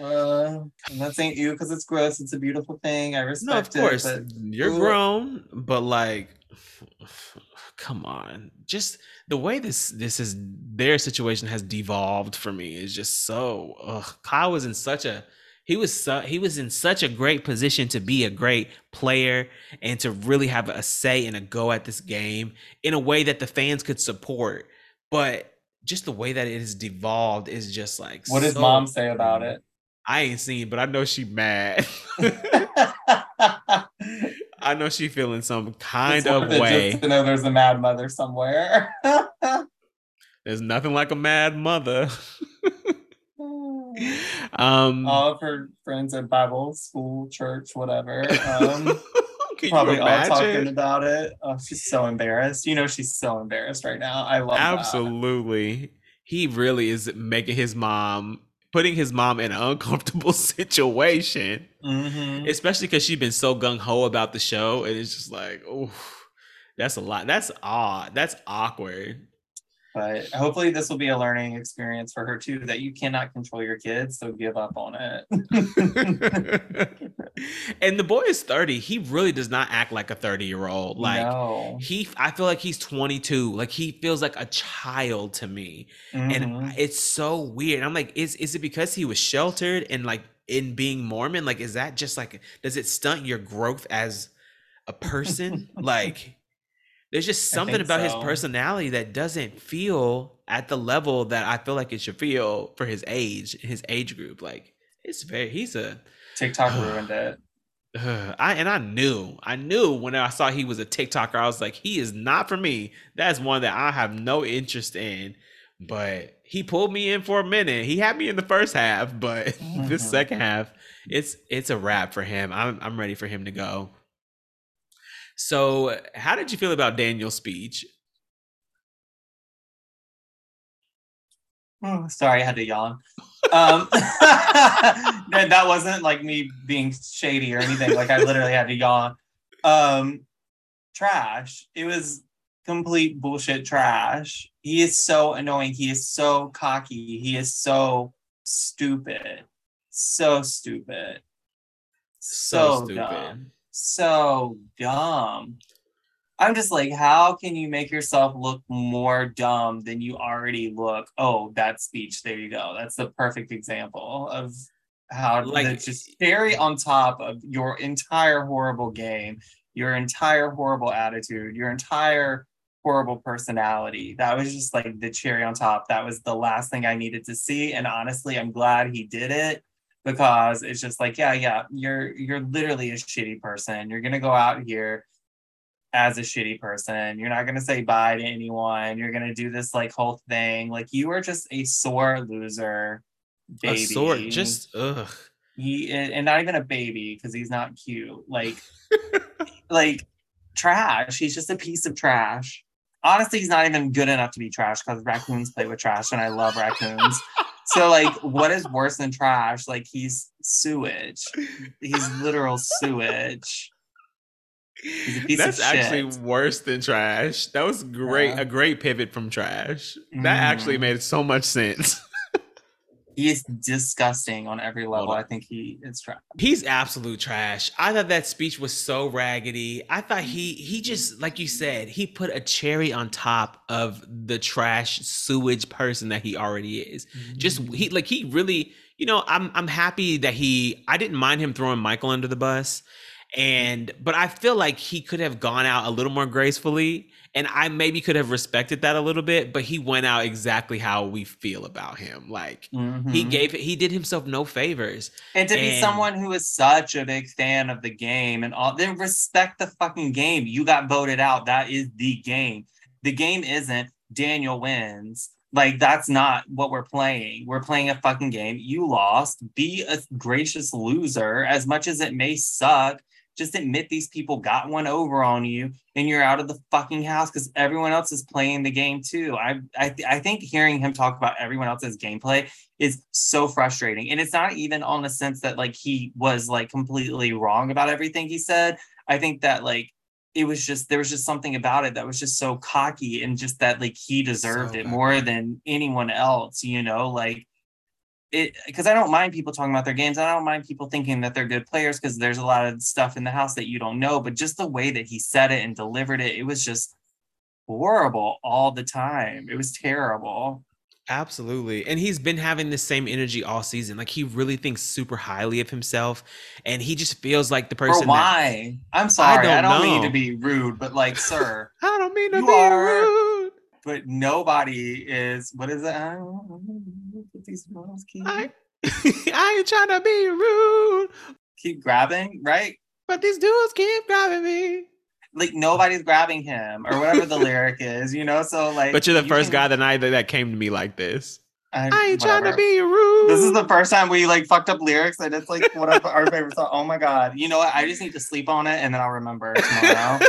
Uh, that ain't you because it's gross. It's a beautiful thing. I respect No, of course. it. But You're Ooh. grown, but like come on. Just the way this this is their situation has devolved for me is just so ugh. Kyle was in such a he was so, he was in such a great position to be a great player and to really have a say and a go at this game in a way that the fans could support. But just the way that it has devolved is just like what does so- mom say about it? I ain't seen, but I know she mad. I know she feeling some kind It's of way. Just to know there's a mad mother somewhere. There's nothing like a mad mother. um All of her friends at Bible school, church, whatever. Um, probably you all talking about it. Oh, she's so embarrassed. You know, she's so embarrassed right now. I love that. Absolutely. He really is making his mom putting his mom in an uncomfortable situation. Mhm. Especially because she's been so gung ho about the show. And it's just like, oh That's a lot. That's odd. That's awkward. But hopefully, this will be a learning experience for her too. That you cannot control your kids, so give up on it. and the boy is 30. He really does not act like a 30 year old. Like no. he I feel like he's 22. Like he feels like a child to me. Mhm. And it's so weird. I'm like, is is it because he was sheltered and like in being Mormon? Like, is that just like does it stunt your growth as a person? like there's just something about his personality that doesn't feel at the level that I feel like it should feel for his age, his age group. Like it's very he's a TikTok ruined it. Ugh, I and I knew, I knew when I saw he was a TikToker, I was like, he is not for me. That's one that I have no interest in. But he pulled me in for a minute. He had me in the first half, but this Mhm. second half, it's it's a wrap for him. I'm I'm ready for him to go. So, how did you feel about Daniel's speech? Oh, sorry, I had to yawn. Um, that that wasn't like me being shady or anything. Like I literally had to yawn. Um, trash. It was complete bullshit trash. He is so annoying. He is so cocky. He is so stupid. So stupid. So, So, stupid. dumb. So dumb. I'm just like, how can you make yourself look more dumb than you already look? Oh, that speech. There you go. That's the perfect example of how Like- just cherry on top of your entire horrible game, your entire horrible attitude, your entire horrible personality. That was just like the cherry on top. That was the last thing I needed to see. And honestly, I'm glad he did it because it's just like, yeah, yeah, you're you're literally a shitty person. You're gonna go out here as a shitty person. You're not gonna say bye to anyone. You're gonna do this like whole thing. Like you are just a sore loser, baby. A sword, just ugh. he and not even a baby because he's not cute. Like like trash. He's just a piece of trash. Honestly, he's not even good enough to be trash because raccoons play with trash, and I love raccoons. So like, what is worse than trash? Like he's sewage. He's literal sewage. He's a piece of That's actually worse than trash. That was great, Yeah. a great pivot from trash. That actually Mhm. made so much sense. He is disgusting on every level. I think he is trash. He's absolute trash. I thought that speech was so raggedy. I thought he he just like you said, he put a cherry on top of the trash sewage person that he already is. Just mm-hmm. he like he really, you know, I'm I'm happy that he I didn't mind him throwing Michael under the bus. And but I feel like he could have gone out a little more gracefully and I maybe could have respected that a little bit, but he went out exactly how we feel about him. Like he Mhm. gave he did himself no favors. And to be someone who is such a big fan of the game and all, then respect the fucking game. You got voted out. That is the game. The game isn't Daniel wins. Like, that's not what we're playing. We're playing a fucking game. You lost. Be a gracious loser. As much as it may suck, just admit these people got one over on you and you're out of the fucking house because everyone else is playing the game too. I, I, I think hearing him talk about everyone else's gameplay is so frustrating. And it's not even on the sense that like he was like completely wrong about everything he said. I think that like it was just there was just something about it that was just so cocky and just that like he deserved So it more than anyone else, you know, like it because I don't mind people talking about their games. I don't mind people thinking that they're good players because there's a lot of stuff in the house that you don't know, but just the way that he said it and delivered it, it was just horrible all the time. It was terrible. Absolutely. And he's been having the same energy all season. Like he really thinks super highly of himself and he just feels like the Or person that why? I'm sorry. I don't don't, mean to be rude, but like, sir, I don't mean to You be are- rude. But nobody is. What is it? I don't know, these balls keep, I, I ain't trying to be rude, keep grabbing, right? but these dudes keep grabbing me. Like nobody's grabbing him or whatever the lyric is, you know. So like, But you're the you first can- guy that night that, that came to me like this. I, I ain't trying to be rude. This is the first time we like fucked up lyrics, and it's like one of our favorite songs. Oh my god! You know what? I just need to sleep on it, and then I'll remember tomorrow.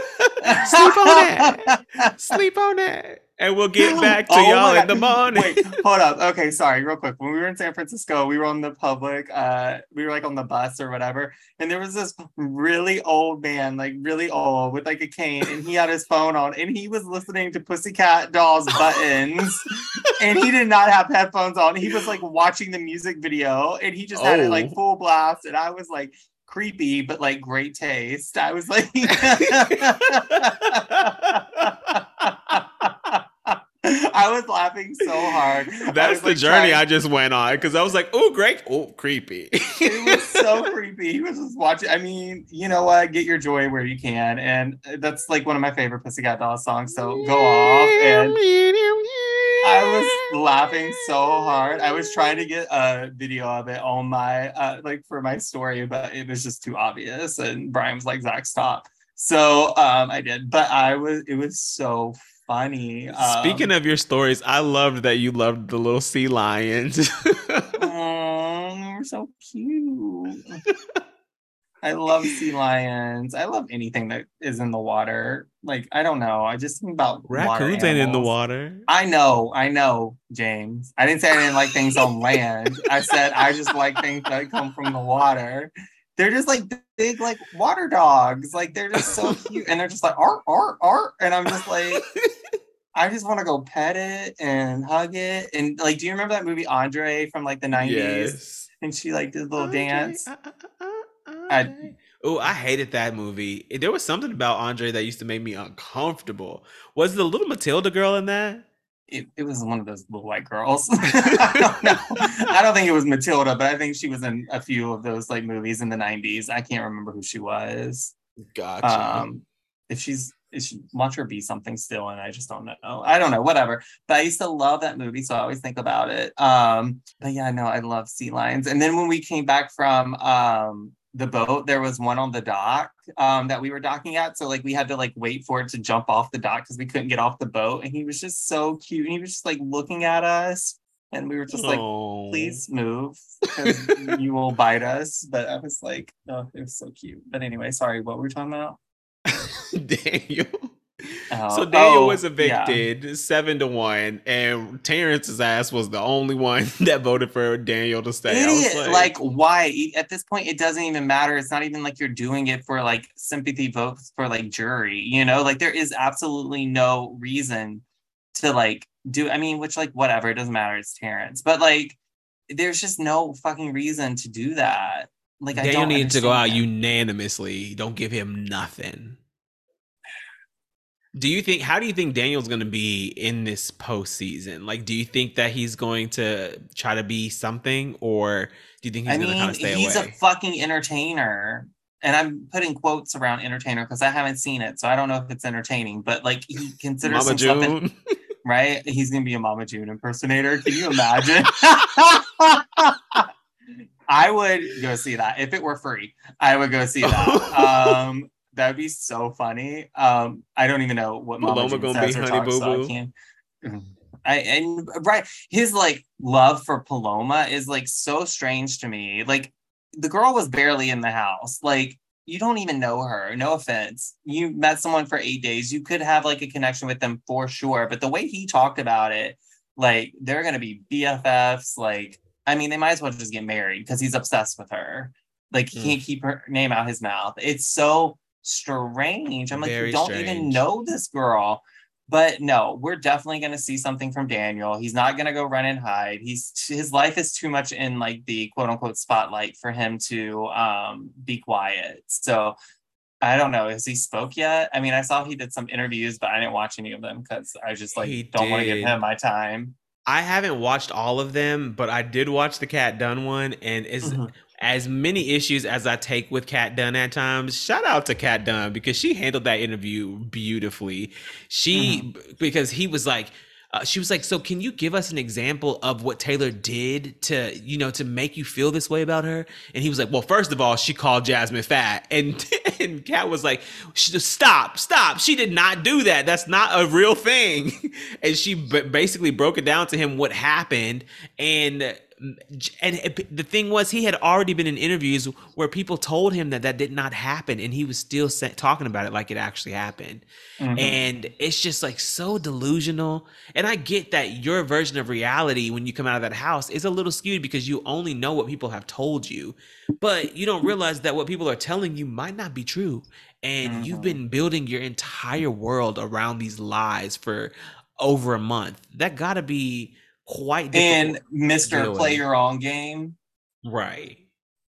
Sleep on it. Sleep on it. And we'll get back to oh y'all in the morning. Wait, hold up. Okay, sorry, real quick. When we were in San Francisco, we were on the public, uh, we were like on the bus or whatever, and there was this really old man, like really old, with like a cane, and he had his phone on, and he was listening to Pussycat Dolls buttons, and he did not have headphones on. He was like watching the music video, and he just had oh. it like oh. full blast, and I was like creepy, but like great taste. I was like. I was laughing so hard. That's the like, journey trying... I just went on because I was like, "Oh, great! Oh, creepy." it was so creepy. He was just watching. I mean, you know what? Get your joy where you can, and that's like one of my favorite Pussycat Dolls songs. So go off and. I was laughing so hard. I was trying to get a video of it on my uh, like for my story, but it was just too obvious. And Brian was like, "Zach, stop." So um, I did, but I was. It was so funny. Um, Speaking of your stories, I loved that you loved the little sea lions. oh, they're so cute. I love sea lions. I love anything that is in the water. Like I don't know. I just think about raccoons ain't in the water. I know. I know, James. I didn't say I didn't like things on land. I said I just like things that come from the water they're just like big like water dogs. Like they're just so cute, and they're just like art, art, art, and I'm just like. I just want to go pet it and hug it. And like, do you remember that movie Andre from like the 90s? Yes. And she like did a little Andre, dance. Uh, uh, uh, I, oh, I hated that movie. There was something about Andre that used to make me uncomfortable. Was the little Matilda girl in that? it, it was one of those little white girls. I don't know. I don't think it was Matilda, but I think she was in a few of those like movies in the 90s. I can't remember who she was. Gotcha. Um, if she's if she watch her be something still, and I just don't know. I don't know, whatever. But I used to love that movie, so I always think about it. Um, but yeah, no, I love sea lions. And then when we came back from um the boat there was one on the dock um, that we were docking at so like we had to like wait for it to jump off the dock because we couldn't get off the boat and he was just so cute and he was just like looking at us and we were just like oh. please move because you will bite us but i was like oh it was so cute but anyway sorry what were we talking about daniel uh, so Daniel oh, was evicted yeah. seven to one, and Terrance's ass was the only one that voted for Daniel to stay. Idiot. Like, like, why? At this point, it doesn't even matter. It's not even like you're doing it for like sympathy votes for like jury. You know, like there is absolutely no reason to like do. I mean, which like whatever, it doesn't matter. It's Terrance, but like there's just no fucking reason to do that. Like Daniel needed to go out that. unanimously. Don't give him nothing. Do you think? How do you think Daniel's going to be in this postseason? Like, do you think that he's going to try to be something, or do you think he's going to kind of stay he's away? He's a fucking entertainer, and I'm putting quotes around entertainer because I haven't seen it, so I don't know if it's entertaining. But like, he considers himself, right? He's going to be a Mama June impersonator. Can you imagine? I would go see that if it were free. I would go see that. Um, That'd be so funny. Um, I don't even know what Mama Maloma gonna be Honey Boo Boo. So I and right, his like love for Paloma is like so strange to me. Like the girl was barely in the house. Like you don't even know her. No offense. You met someone for eight days. You could have like a connection with them for sure. But the way he talked about it, like they're gonna be BFFs. Like I mean, they might as well just get married because he's obsessed with her. Like he mm. can't keep her name out his mouth. It's so strange. I'm like, Very you don't strange. even know this girl. But no, we're definitely going to see something from Daniel. He's not going to go run and hide. He's his life is too much in like the quote unquote spotlight for him to um, be quiet. So I don't know. Has he spoke yet? I mean, I saw he did some interviews, but I didn't watch any of them because I just like he don't want to give him my time. I haven't watched all of them, but I did watch the Kat Dunn one, and it's mm-hmm as many issues as I take with Kat Dunn at times, shout out to Kat Dunn because she handled that interview beautifully. She mm-hmm. because he was like, uh, she was like, "So can you give us an example of what Taylor did to, you know, to make you feel this way about her?" And he was like, "Well, first of all, she called Jasmine fat," and and Kat was like, "Stop, stop! She did not do that. That's not a real thing." and she b- basically broke it down to him what happened, and and it, the thing was he had already been in interviews where people told him that that did not happen and he was still sa- talking about it like it actually happened. Mm-hmm. and it's just like so delusional. And i get that your version of reality when you come out of that house is a little skewed because you only know what people have told you. But you don't realize that what people are telling you might not be true. And mm-hmm. you've been building your entire world around these lies for over a month. That gotta be quite different. and Mr. Play Your Own Game. Right.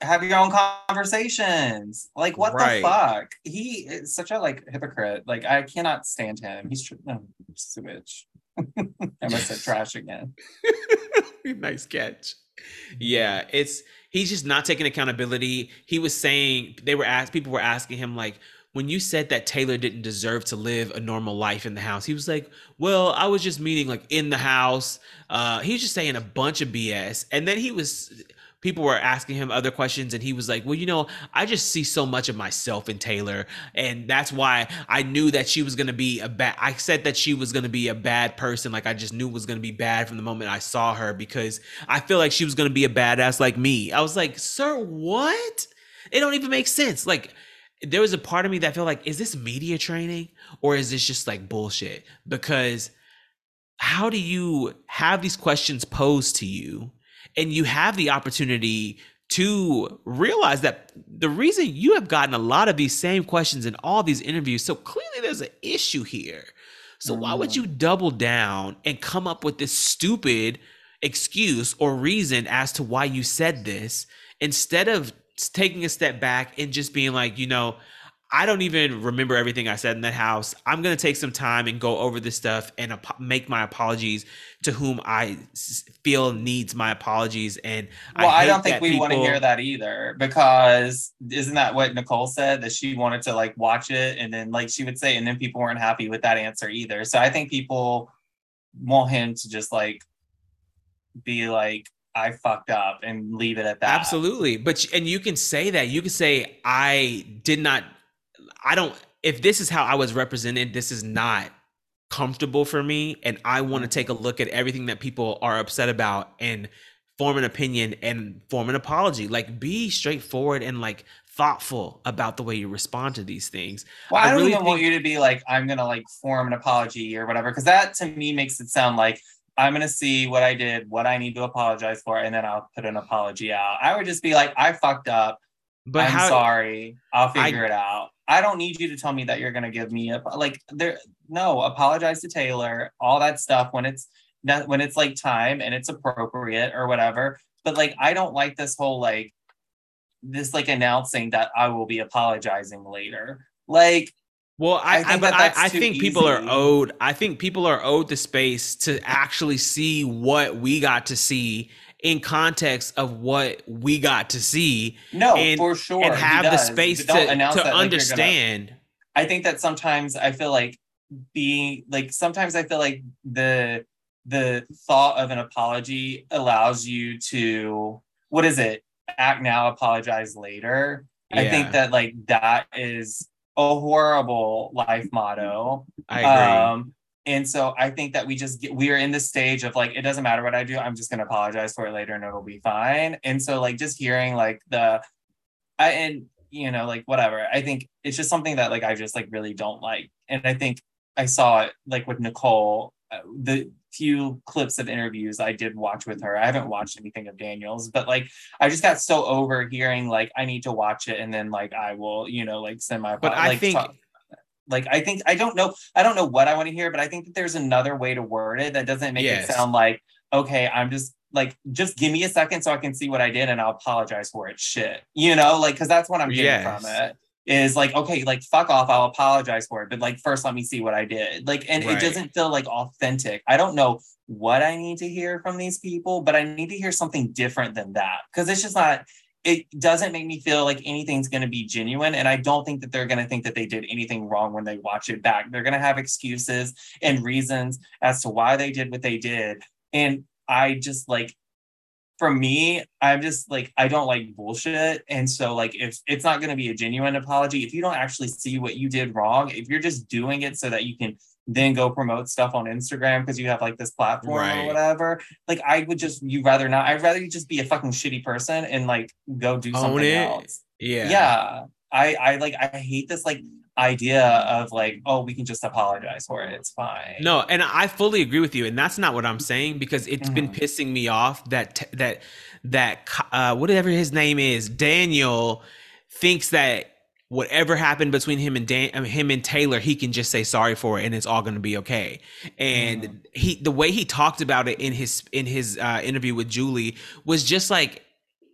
Have your own conversations. Like what right. the fuck? He is such a like hypocrite. Like I cannot stand him. He's tr- no, just a bitch. I must have trash again. nice catch. Yeah, it's he's just not taking accountability. He was saying they were asked people were asking him like when you said that Taylor didn't deserve to live a normal life in the house, he was like, "Well, I was just meaning like in the house." Uh, he was just saying a bunch of BS, and then he was. People were asking him other questions, and he was like, "Well, you know, I just see so much of myself in Taylor, and that's why I knew that she was gonna be a bad. I said that she was gonna be a bad person, like I just knew was gonna be bad from the moment I saw her because I feel like she was gonna be a badass like me." I was like, "Sir, what?" It don't even make sense. Like there was a part of me that felt like, is this media training or is this just like bullshit? Because how do you have these questions posed to you and you have the opportunity to realize that the reason you have gotten a lot of these same questions in all these interviews, so clearly there's an issue here. So why would you mm. double down and come up with this stupid excuse or reason as to why you said this instead of taking a step back and just being like, you know, I don't even remember everything I said in that house. I'm going to take some time and go over this stuff and ap- make my apologies to whom I feel needs my apologies. And well, I, I don't think we people... want to hear that either because isn't that what Nicole said that she wanted to like watch it and then like she would say, and then people weren't happy with that answer either. So I think people want him to just like be like, I fucked up and leave it at that. Absolutely. But and you can say that. You can say I did not I don't if this is how I was represented, this is not comfortable for me and I want to mm-hmm. take a look at everything that people are upset about and form an opinion and form an apology. Like be straightforward and like thoughtful about the way you respond to these things. Well, I, I don't really even think- want you to be like, I'm gonna like form an apology or whatever, because that to me makes it sound like I'm gonna see what I did, what I need to apologize for, and then I'll put an apology out. I would just be like, I fucked up. But I'm how, sorry. I'll figure I, it out. I don't need you to tell me that you're gonna give me a like there. No, apologize to Taylor. All that stuff when it's not when it's like time and it's appropriate or whatever. But like, I don't like this whole like this like announcing that I will be apologizing later. Like well, I, I think, I, I, I think people are owed. I think people are owed the space to actually see what we got to see in context of what we got to see. No, and, for sure, and have the space to, to understand. Like I think that sometimes I feel like being like sometimes I feel like the the thought of an apology allows you to what is it act now apologize later yeah. i think that like that is a horrible life motto. I agree. Um, and so I think that we just get, we are in the stage of like, it doesn't matter what I do. I'm just going to apologize for it later and it'll be fine. And so like, just hearing like the, I, and you know, like whatever, I think it's just something that like, I just like really don't like. And I think I saw it like with Nicole, uh, the few clips of interviews I did watch with her. I haven't watched anything of Daniel's, but like I just got so over hearing like I need to watch it and then like I will, you know, like send my But I think talk, like I think I don't know I don't know what I want to hear, but I think that there's another way to word it that doesn't make yes. it sound like okay, I'm just like just give me a second so I can see what I did and I'll apologize for it. Shit. You know, like cuz that's what I'm getting yes. from it is like okay like fuck off i'll apologize for it but like first let me see what i did. Like and right. it doesn't feel like authentic. I don't know what i need to hear from these people but i need to hear something different than that because it's just not it doesn't make me feel like anything's going to be genuine and i don't think that they're going to think that they did anything wrong when they watch it back. They're going to have excuses and reasons as to why they did what they did and i just like for me, I'm just like I don't like bullshit, and so like if it's not going to be a genuine apology, if you don't actually see what you did wrong, if you're just doing it so that you can then go promote stuff on Instagram because you have like this platform Right. or whatever. Like I would just you rather not. I'd rather you just be a fucking shitty person and like go do Own something it. else. Yeah. Yeah. I I like I hate this like idea of like oh we can just apologize for it. It's fine. No, and I fully agree with you, and that's not what I'm saying because it's been Mhm. pissing me off that that that uh, whatever his name is, Daniel, thinks that whatever happened between him and Dan, I mean, him and Taylor, he can just say sorry for it, and it's all going to be okay. And Mhm. he, the way he talked about it in his in his uh, interview with Julie was just like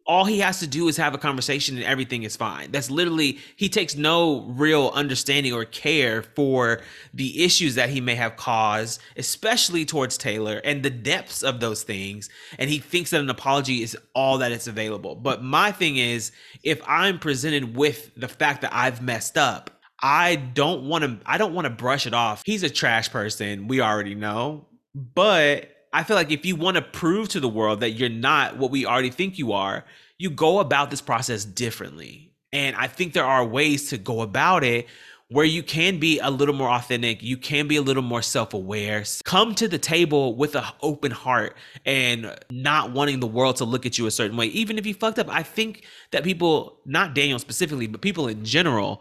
all he has to do is have a conversation and everything is fine. That's literally he takes no real understanding or care for the issues that he may have caused, especially towards Taylor and the depths of those things. And he thinks that an apology is all that is available. But my thing is, if I'm presented with the fact that I've messed up, I don't want to I don't want to brush it off. He's a trash person, we already know. But I feel like if you want to prove to the world that you're not what we already think you are, you go about this process differently. And I think there are ways to go about it where you can be a little more authentic, you can be a little more self-aware. Come to the table with an open heart and not wanting the world to look at you a certain way. Even if you fucked up, I think that people, not Daniel specifically, but people in general,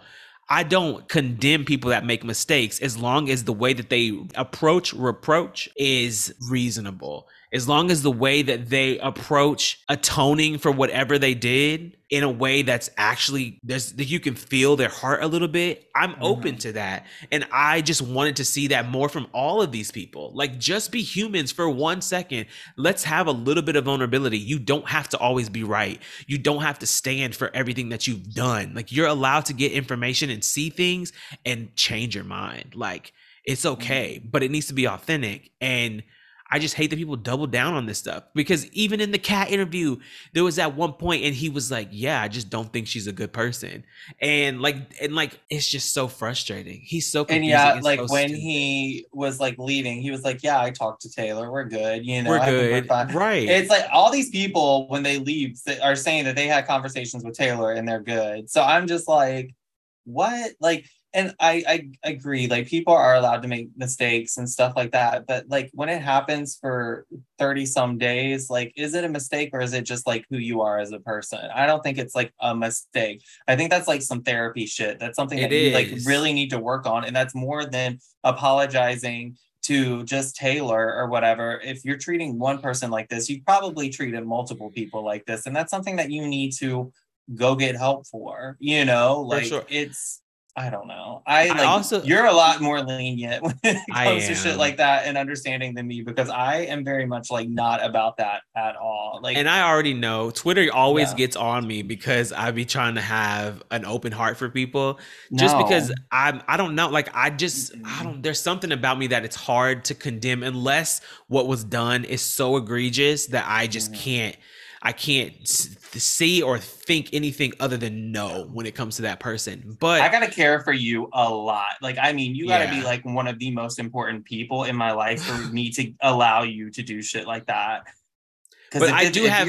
I don't condemn people that make mistakes as long as the way that they approach reproach is reasonable. As long as the way that they approach atoning for whatever they did in a way that's actually there's that you can feel their heart a little bit, I'm mm-hmm. open to that. And I just wanted to see that more from all of these people. Like just be humans for one second. Let's have a little bit of vulnerability. You don't have to always be right. You don't have to stand for everything that you've done. Like you're allowed to get information and see things and change your mind. Like it's mm-hmm. okay, but it needs to be authentic. And I just hate that people double down on this stuff because even in the cat interview, there was at one point and he was like, "Yeah, I just don't think she's a good person," and like, and like, it's just so frustrating. He's so and yeah, like so when stupid. he was like leaving, he was like, "Yeah, I talked to Taylor. We're good. You know, we're good, right? It's like all these people when they leave are saying that they had conversations with Taylor and they're good. So I'm just like, what? Like, and I I agree. Like people are allowed to make mistakes and stuff like that. But like when it happens for 30 some days, like is it a mistake or is it just like who you are as a person? I don't think it's like a mistake. I think that's like some therapy shit. That's something It that you like really need to work on. And that's more than apologizing to just Taylor or whatever, if you're treating one person like this, you've probably treated multiple people like this. And that's something that you need to go get help for, you know, like sure. it's I don't know. I, I also- you're a lot more lenient when it I comes to shit like that and understanding than me because I am very much like not about that at all. Like and I already know Twitter always Yeah. gets on me because I be trying to have an open heart for people. Just because. I'm I don't know, like I just I don't there's something about me that it's hard to condemn unless what was done is so egregious that I just Mhm. can't I can't see or think anything other than no when it comes to that person. But I gotta care for you a lot. Like, I mean, you gotta be like one of the most important people in my life for me to allow you to do shit like that. but I it- do have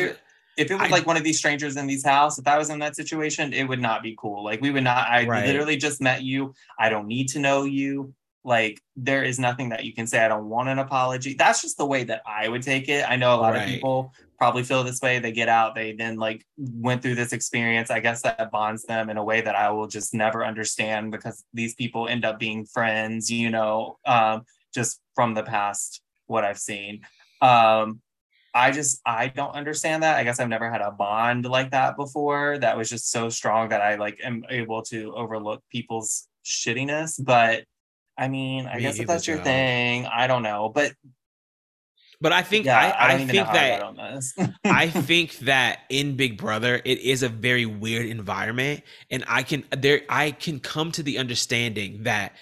if it was I- like one of these strangers in these house, if I was in that situation, it would not be cool. Like we would not. I Right. literally just met you. I don't need to know you. Like there is nothing that you can say. I don't want an apology. That's just the way that I would take it. I know a lot Right. of people probably feel this way. They get out. They then like went through this experience. I guess that bonds them in a way that I will just never understand because these people end up being friends. You know, um, just from the past, what I've seen. Um, I just I don't understand that. I guess I've never had a bond like that before. That was just so strong that I like am able to overlook people's shittiness. But I mean, I Me guess if that's your Joe. thing, I don't know. But but I think yeah, I, I, I, think that. I think that in Big Brother, it is a very weird environment, and I can there I can come to the understanding that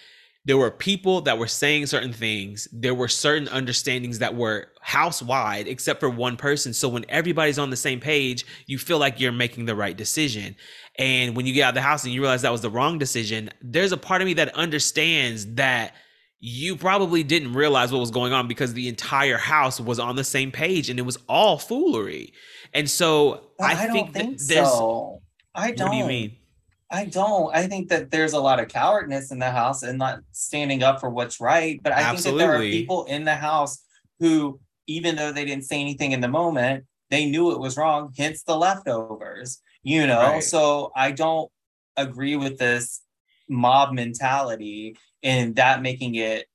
there were people that were saying certain things. There were certain understandings that were house wide, except for one person. So when everybody's on the same page, you feel like you're making the right decision. And when you get out of the house and you realize that was the wrong decision, there's a part of me that understands that you probably didn't realize what was going on because the entire house was on the same page and it was all foolery. And so But I, think, don't think that there's so. I don't. what do you mean? I don't. I think that there's a lot of cowardness in the house and not standing up for what's right. But I Absolutely. think that there are people in the house who, even though they didn't say anything in the moment, they knew it was wrong, hence the leftovers, you know? Right. So I don't agree with this mob mentality and that making it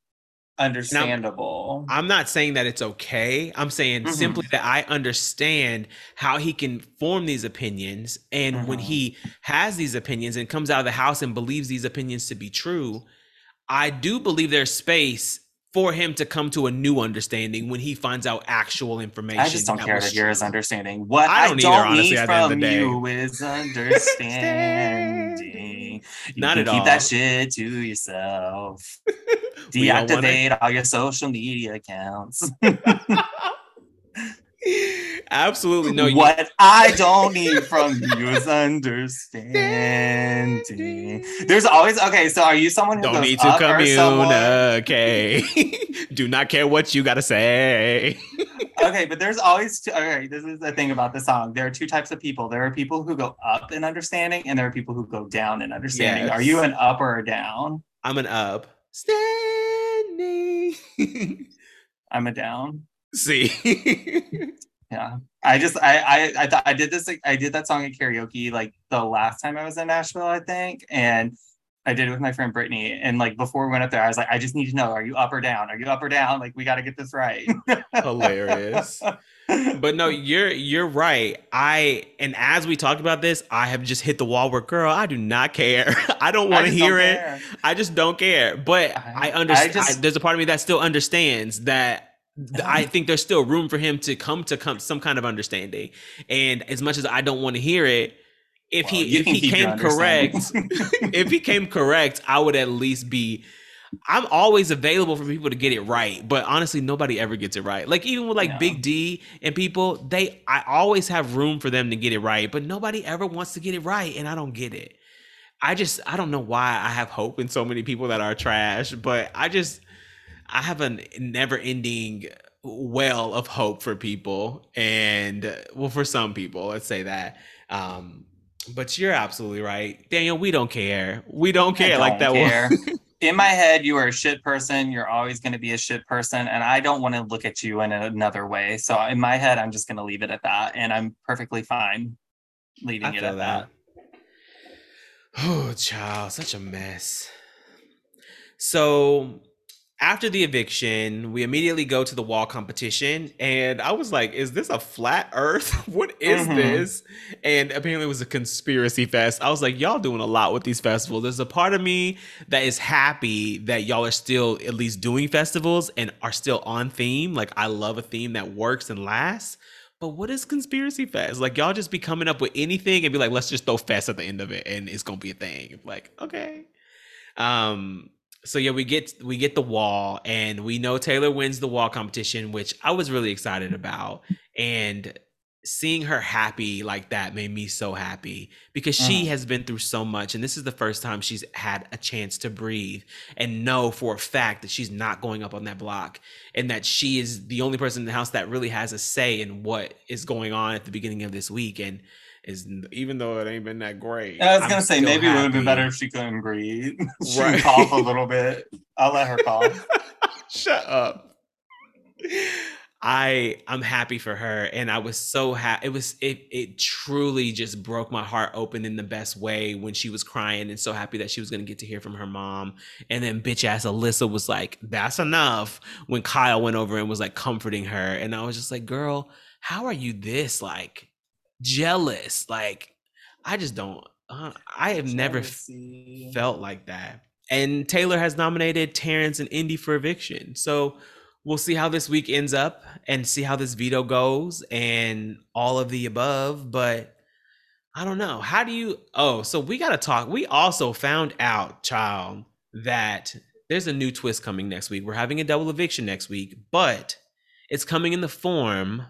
understandable. I'm, I'm, not saying that it's okay. I'm saying mm-hmm. simply that I understand how he can form these opinions. And mm-hmm. when he has these opinions and comes out of the house and believes these opinions to be true, I do believe there's space for him to come to a new understanding when he finds out actual information. I just don't care to hear his understanding. What I don't, I don't either, honestly, need from you is understanding. Not at keep all. Keep that shit to yourself. Deactivate wanna... all your social media accounts. Absolutely no. What you... I don't need from you is understanding. There's always okay. So are you someone who don't need to communicate? Do not care what you gotta say. okay, but there's always two, okay. This is the thing about the song. There are two types of people. There are people who go up in understanding, and there are people who go down in understanding. Yes. Are you an up or a down? I'm an up. Standing. I'm a down. See. yeah. I just i i i, th- I did this i did that song at karaoke like the last time i was in nashville i think and i did it with my friend brittany and like before we went up there i was like i just need to know are you up or down? Are you up or down? Like we got to get this right. Hilarious. But no you're you're right. I and as we talked about this i have just hit the wall where girl i do not care. I don't want to hear it. care. i just don't care. But i, I understand I just, I, there's a part of me that still understands that I think there's still room for him to come to come some kind of understanding. And as much as I don't want to hear it, if well, he if he came correct, if he came correct, I would at least be. I'm always available for people to get it right, but honestly, nobody ever gets it right. Like even with like no. Big D and people, they I always have room for them to get it right, but nobody ever wants to get it right, and I don't get it. I just I don't know why I have hope in so many people that are trash, but I just I have a never ending well of hope for people and well for some people let's say that um but you're absolutely right. Daniel we don't care. We don't care don't like that care. in my head you are a shit person. You're always going to be a shit person and i don't want to look at you in another way. So in my head i'm just going to leave it at that and i'm perfectly fine leaving I it at that. that. Oh child such a mess. So after the eviction, we immediately go to the wall competition. And I was like, is this a flat earth? what is mm-hmm. this? And apparently it was a conspiracy fest. I was like, y'all doing a lot with these festivals. There's a part of me that is happy that y'all are still at least doing festivals and are still on theme. Like, I love a theme that works and lasts. But what is conspiracy fest? Like y'all just be coming up with anything and be like, let's just throw fest at the end of it and it's gonna be a thing. Like, okay. Um, so yeah, we get we get the wall, and we know Taylor wins the wall competition, which I was really excited about. And seeing her happy like that made me so happy because she uh-huh. has been through so much and this is the first time she's had a chance to breathe and know for a fact that she's not going up on that block and that she is the only person in the house that really has a say in what is going on at the beginning of this week and is even though it ain't been that great. I was gonna I'm say maybe happy. it would have been better if she couldn't breathe. she right. cough a little bit. I'll let her cough. Shut up. I I'm happy for her and I was so happy it was it it truly just broke my heart open in the best way when she was crying and so happy that she was going to get to hear from her mom and then bitch ass Alyssa was like that's enough when Kyle went over and was like comforting her and I was just like girl how are you this like jealous. Like I just don't. Uh, I have never felt like that. And Taylor has nominated Terrance and Indy for eviction. So we'll see how this week ends up and see how this veto goes and all of the above. But I don't know. How do you? Oh, so we got to talk. We also found out, child, that there's a new twist coming next week. We're having a double eviction next week, but it's coming in the form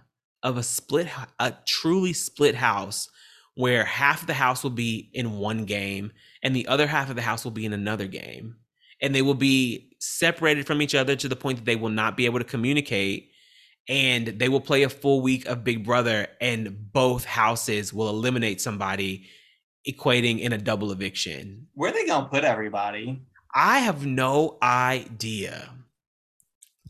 of a split, a truly split house where half of the house will be in one game and the other half of the house will be in another game. And they will be separated from each other to the point that they will not be able to communicate. And they will play a full week of Big Brother, and both houses will eliminate somebody equating in a double eviction. Where are they gonna put everybody? I have no idea.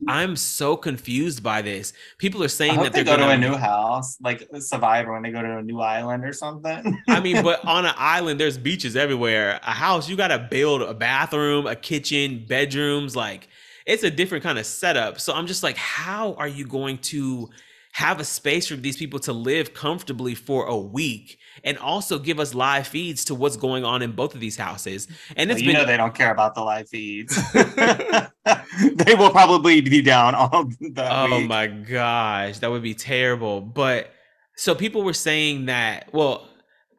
I'm so confused by this. People are saying that they they're go gonna to a new house, like Survivor, when they go to a new island or something. I mean, but on an island, there's beaches everywhere. A house, you got to build a bathroom, a kitchen, bedrooms. Like, it's a different kind of setup. So I'm just like, how are you going to have a space for these people to live comfortably for a week and also give us live feeds to what's going on in both of these houses? And it's Well, you been know they don't care about the live feeds. they will probably be down all that Oh week. my gosh, that would be terrible. But so people were saying that, well,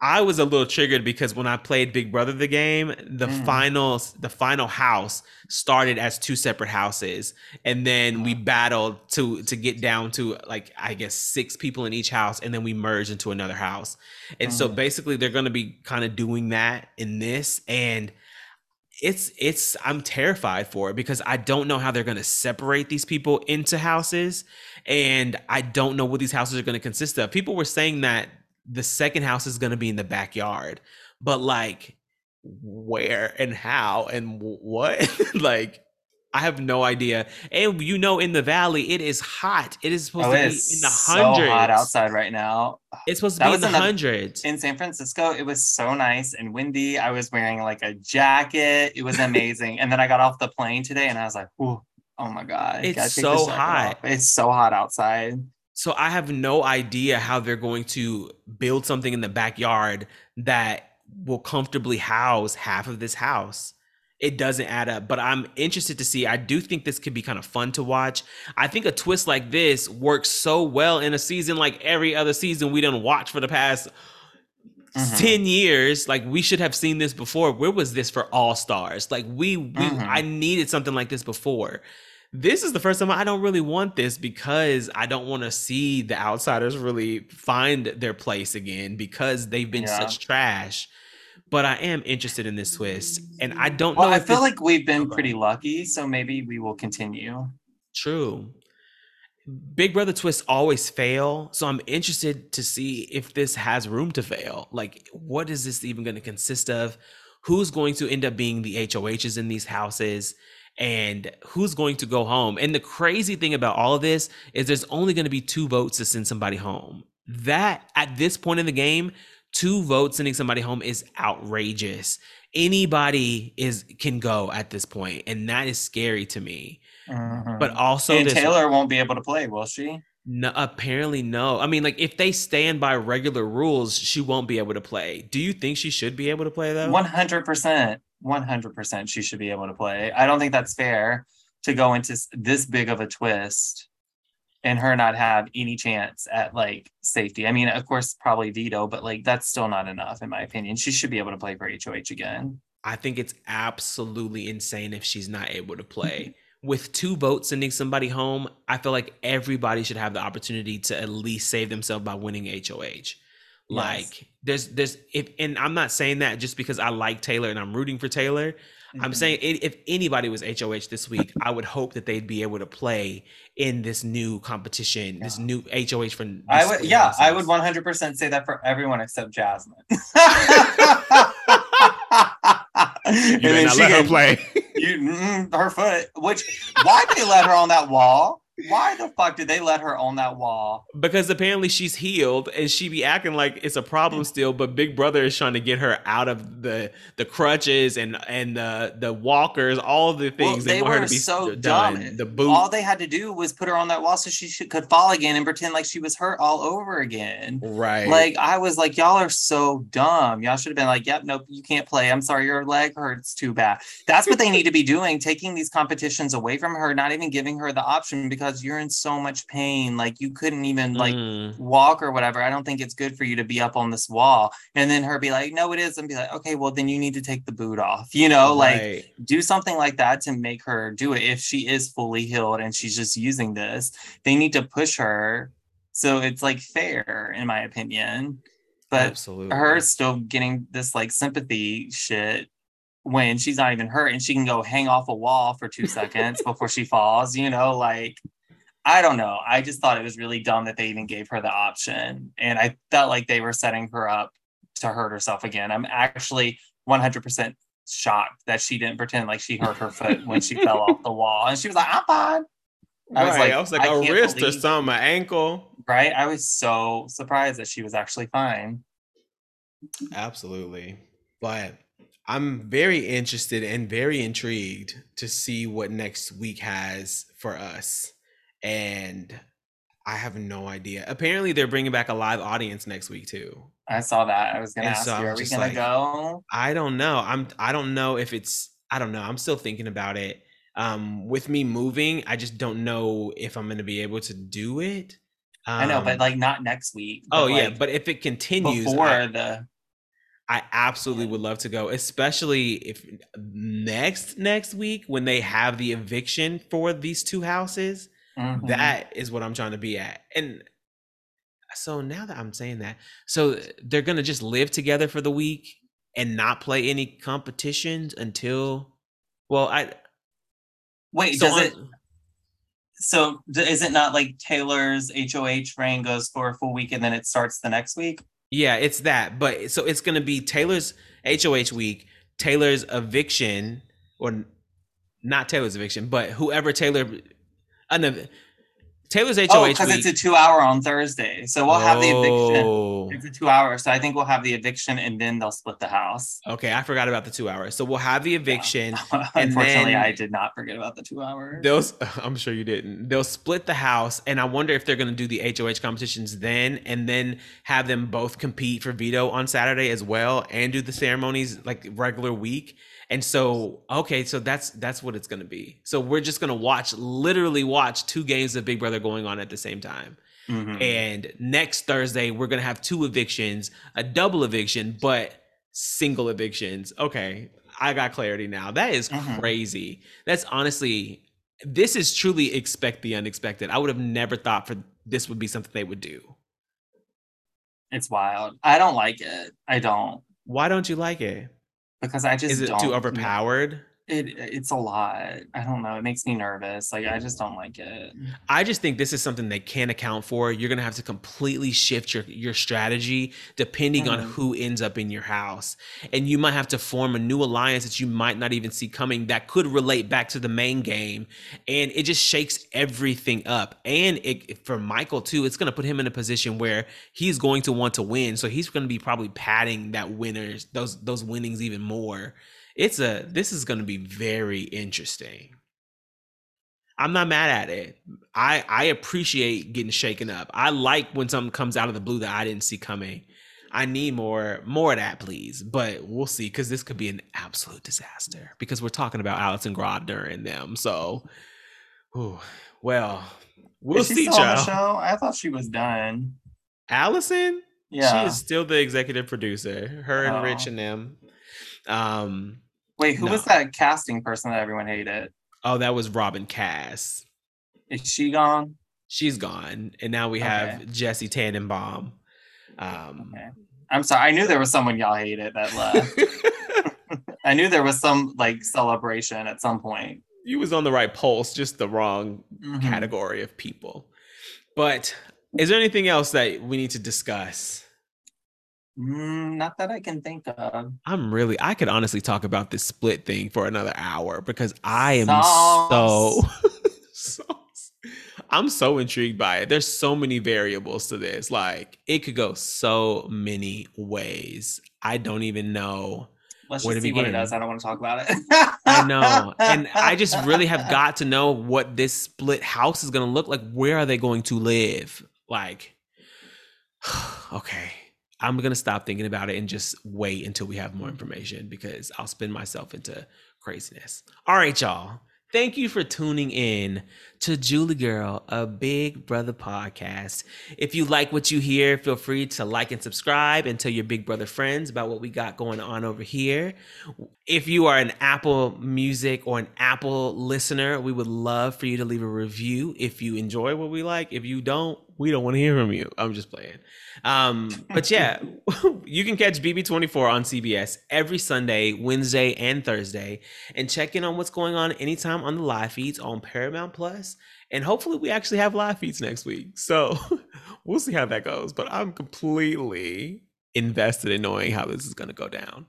I was a little triggered because when I played Big Brother the game, the Mm. final the final house started as two separate houses and then we battled to to get down to like I guess 6 people in each house and then we merged into another house. And so Mhm. basically they're going to be kind of doing that in this and it's it's I'm terrified for it because I don't know how they're going to separate these people into houses and I don't know what these houses are going to consist of. People were saying that the second house is going to be in the backyard, but like where and how and what? like I have no idea. And you know in the valley it is hot. It is supposed Oh, to be in the hundreds. so hot outside right now. It's supposed to That be in the in the- hundreds. In San Francisco, it was so nice and windy. I was wearing like a jacket. It was amazing. and then I got off the plane today and I was like, Ooh, oh my God. It's so hot. off. It's so hot outside. So I have no idea how they're going to build something in the backyard that will comfortably house half of this house. It doesn't add up, but I'm interested to see. I do think this could be kind of fun to watch. I think a twist like this works so well in a season like every other season we didn't watch for the past Mhm. 10 years. Like we should have seen this before. Where was this for All Stars? Like we, we Mhm. I needed something like this before this is the first time I don't really want this because I don't want to see the outsiders really find their place again because they've been Yeah. such trash. But I am interested in this twist, and I don't Well, know I feel this- like we've been pretty lucky, so maybe we will continue. true. Big Brother twists always fail, so I'm interested to see if this has room to fail. Like, what is this even going to consist of? Who's going to end up being the HOHs in these houses? And who's going to go home? And the crazy thing about all of this is there's only going to be two votes to send somebody home. That at this point in the game, two votes sending somebody home is outrageous. Anybody is can go at this point, and that is scary to me. Mm-hmm. But also, and Taylor won't be able to play, will she? no, apparently no. I mean, like if they stand by regular rules, she won't be able to play. Do you think she should be able to play though? One hundred percent, one hundred percent, she should be able to play. I don't think that's fair to go into this big of a twist and her not have any chance at like safety. I mean, of course, probably veto, but like that's still not enough in my opinion. She should be able to play for HOH again. I think it's absolutely insane if she's not able to play. With two votes sending somebody home, I feel like everybody should have the opportunity to at least save themselves by winning HOH. Like there's there's if and I'm not saying that just because I like Taylor and I'm rooting for Taylor. I'm Mhm. saying if anybody was HOH this week, I would hope that they'd be able to play in this new competition, this new HOH for. I would, yeah, I would one hundred percent say that for everyone except Jasmine. You better not let her play. You, mm, her foot. Which why they let her on that wall? Why the fuck did they let her on that wall? because apparently she's healed and she be acting like it's a problem mm. still, but Big Brother is trying to get her out of the the crutches and and the the walkers, all the Well, things they want her were to be so done. dumb. The boot. All they had to do was put her on that wall so she should, could fall again and pretend like she was hurt all over again. right. Like I was like, y'all are so dumb. Y'all should have been like, yep, nope, you can't play. I'm sorry, your leg hurts too bad. That's what they need to be doing, taking these competitions away from her, not even giving her the option because you're in so much pain. Like you couldn't even like Mm. walk or whatever. I don't think it's good for you to be up on this wall. And then her be like, no, it is. And be like, okay, well, then you need to take the boot off. You know, like do something like that to make her do it if she is fully healed and she's just using this they need to push her so it's like fair in my opinion but absolutely her still getting this like sympathy shit when she's not even hurt and she can go hang off a wall for two seconds before she falls you know like i don't know i just thought it was really dumb that they even gave her the option and i felt like they were setting her up to hurt herself again. I'm actually 100% shocked that she didn't pretend like she hurt her foot when she fell off the wall. And she was like, I'm fine. I was right. like, I was like, I a wrist believe, or something, my ankle. Right. I was so surprised that she was actually fine. Absolutely. But I'm very interested and very intrigued to see what next week has for us. And I have no idea. Apparently, they're bringing back a live audience next week too. I saw that. I was gonna and ask so you, are we gonna like, go? I don't know. I'm. I don't know if it's. I don't know. I'm still thinking about it. Um, with me moving, I just don't know if I'm gonna be able to do it. Um, I know, but um, like not next week. Oh like yeah, but if it continues before I, the. I absolutely would love to go, especially if next next week when they have the eviction for these two houses Mm-hmm. That is what I'm trying to be at. And so now that I'm saying that, so they're gonna just live together for the week and not play any competitions until well, I wait, so does on, it so is it not like Taylor's HOH reign goes for a full week and then it starts the next week? Yeah, it's that. But so it's gonna be Taylor's HOH week, Taylor's eviction, or not Taylor's eviction, but whoever Taylor an Taylor's HOH oh, because it's a two hour on Thursday. So we'll have the eviction. Oh. It's a two hour. So I think we'll have the eviction and then they'll split the house. Okay, I forgot about the two hours. So we'll have the eviction. Yeah. Unfortunately, I did not forget about the two hours. Those I'm sure you didn't. They'll split the house, and I wonder if they're gonna do the HOH competitions then and then have them both compete for veto on Saturday as well and do the ceremonies like regular week. And so, okay, so that's that's what it's going to be. So we're just going to watch, literally watch two games of Big Brother going on at the same time. Mm-hmm. And next Thursday, we're going to have two evictions, a double eviction, but single evictions. Okay, I got clarity now. That is mm-hmm. crazy. That's honestly, this is truly expect the unexpected. I would have never thought for this would be something they would do. It's wild. I don't like it. I don't. Why don't you like it? Because I just is it too overpowered? It it's a lot. I don't know. It makes me nervous. Like I just don't like it. I just think this is something they can't account for. You're gonna have to completely shift your your strategy depending mm-hmm. on who ends up in your house, and you might have to form a new alliance that you might not even see coming that could relate back to the main game, and it just shakes everything up. And it for Michael too, it's gonna put him in a position where he's going to want to win, so he's gonna be probably padding that winners those those winnings even more it's a this is going to be very interesting. I'm not mad at it. I I appreciate getting shaken up. I like when something comes out of the blue that I didn't see coming. I need more more of that, please. But we'll see because this could be an absolute disaster because we're talking about Alison Grodner and them. So, ooh, well, we'll is see. Still on the show? I thought she was done. Alison, yeah, she is still the executive producer. Her and oh. Rich and them. Um, Wait, who no. was that casting person that everyone hated? Oh, that was Robyn Kass. Is she gone? She's gone, and now we have okay. Jesse Tannenbaum. Um, okay. I'm sorry. I knew there was someone y'all hated that left. I knew there was some like celebration at some point. You was on the right pulse, just the wrong mm-hmm. category of people. But is there anything else that we need to discuss? Mm, not that I can think of. I'm really, I could honestly talk about this split thing for another hour because I am so, so, I'm so intrigued by it. There's so many variables to this. Like, it could go so many ways. I don't even know. Let's where just see begin. what it does. I don't want to talk about it. I know. And I just really have got to know what this split house is going to look like. Where are they going to live? Like, okay I'm gonna stop thinking about it and just wait until we have more information because I'll spin myself into craziness. All right, y'all. Thank you for tuning in to Julie Girl, a Big Brother podcast. If you like what you hear, feel free to like and subscribe and tell your Big Brother friends about what we got going on over here. If you are an Apple Music or an Apple listener, we would love for you to leave a review if you enjoy what we like. If you don't, we don't want to hear from you. I'm just playing. Um, but yeah, you can catch BB24 on CBS every Sunday, Wednesday, and Thursday, and check in on what's going on anytime on the live feeds on Paramount Plus. And hopefully, we actually have live feeds next week. So we'll see how that goes. But I'm completely invested in knowing how this is going to go down.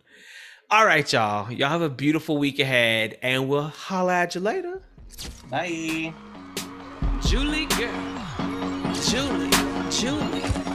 All right, y'all. Y'all have a beautiful week ahead, and we'll holla at you later. Bye. Julie girl. Julie. Julie.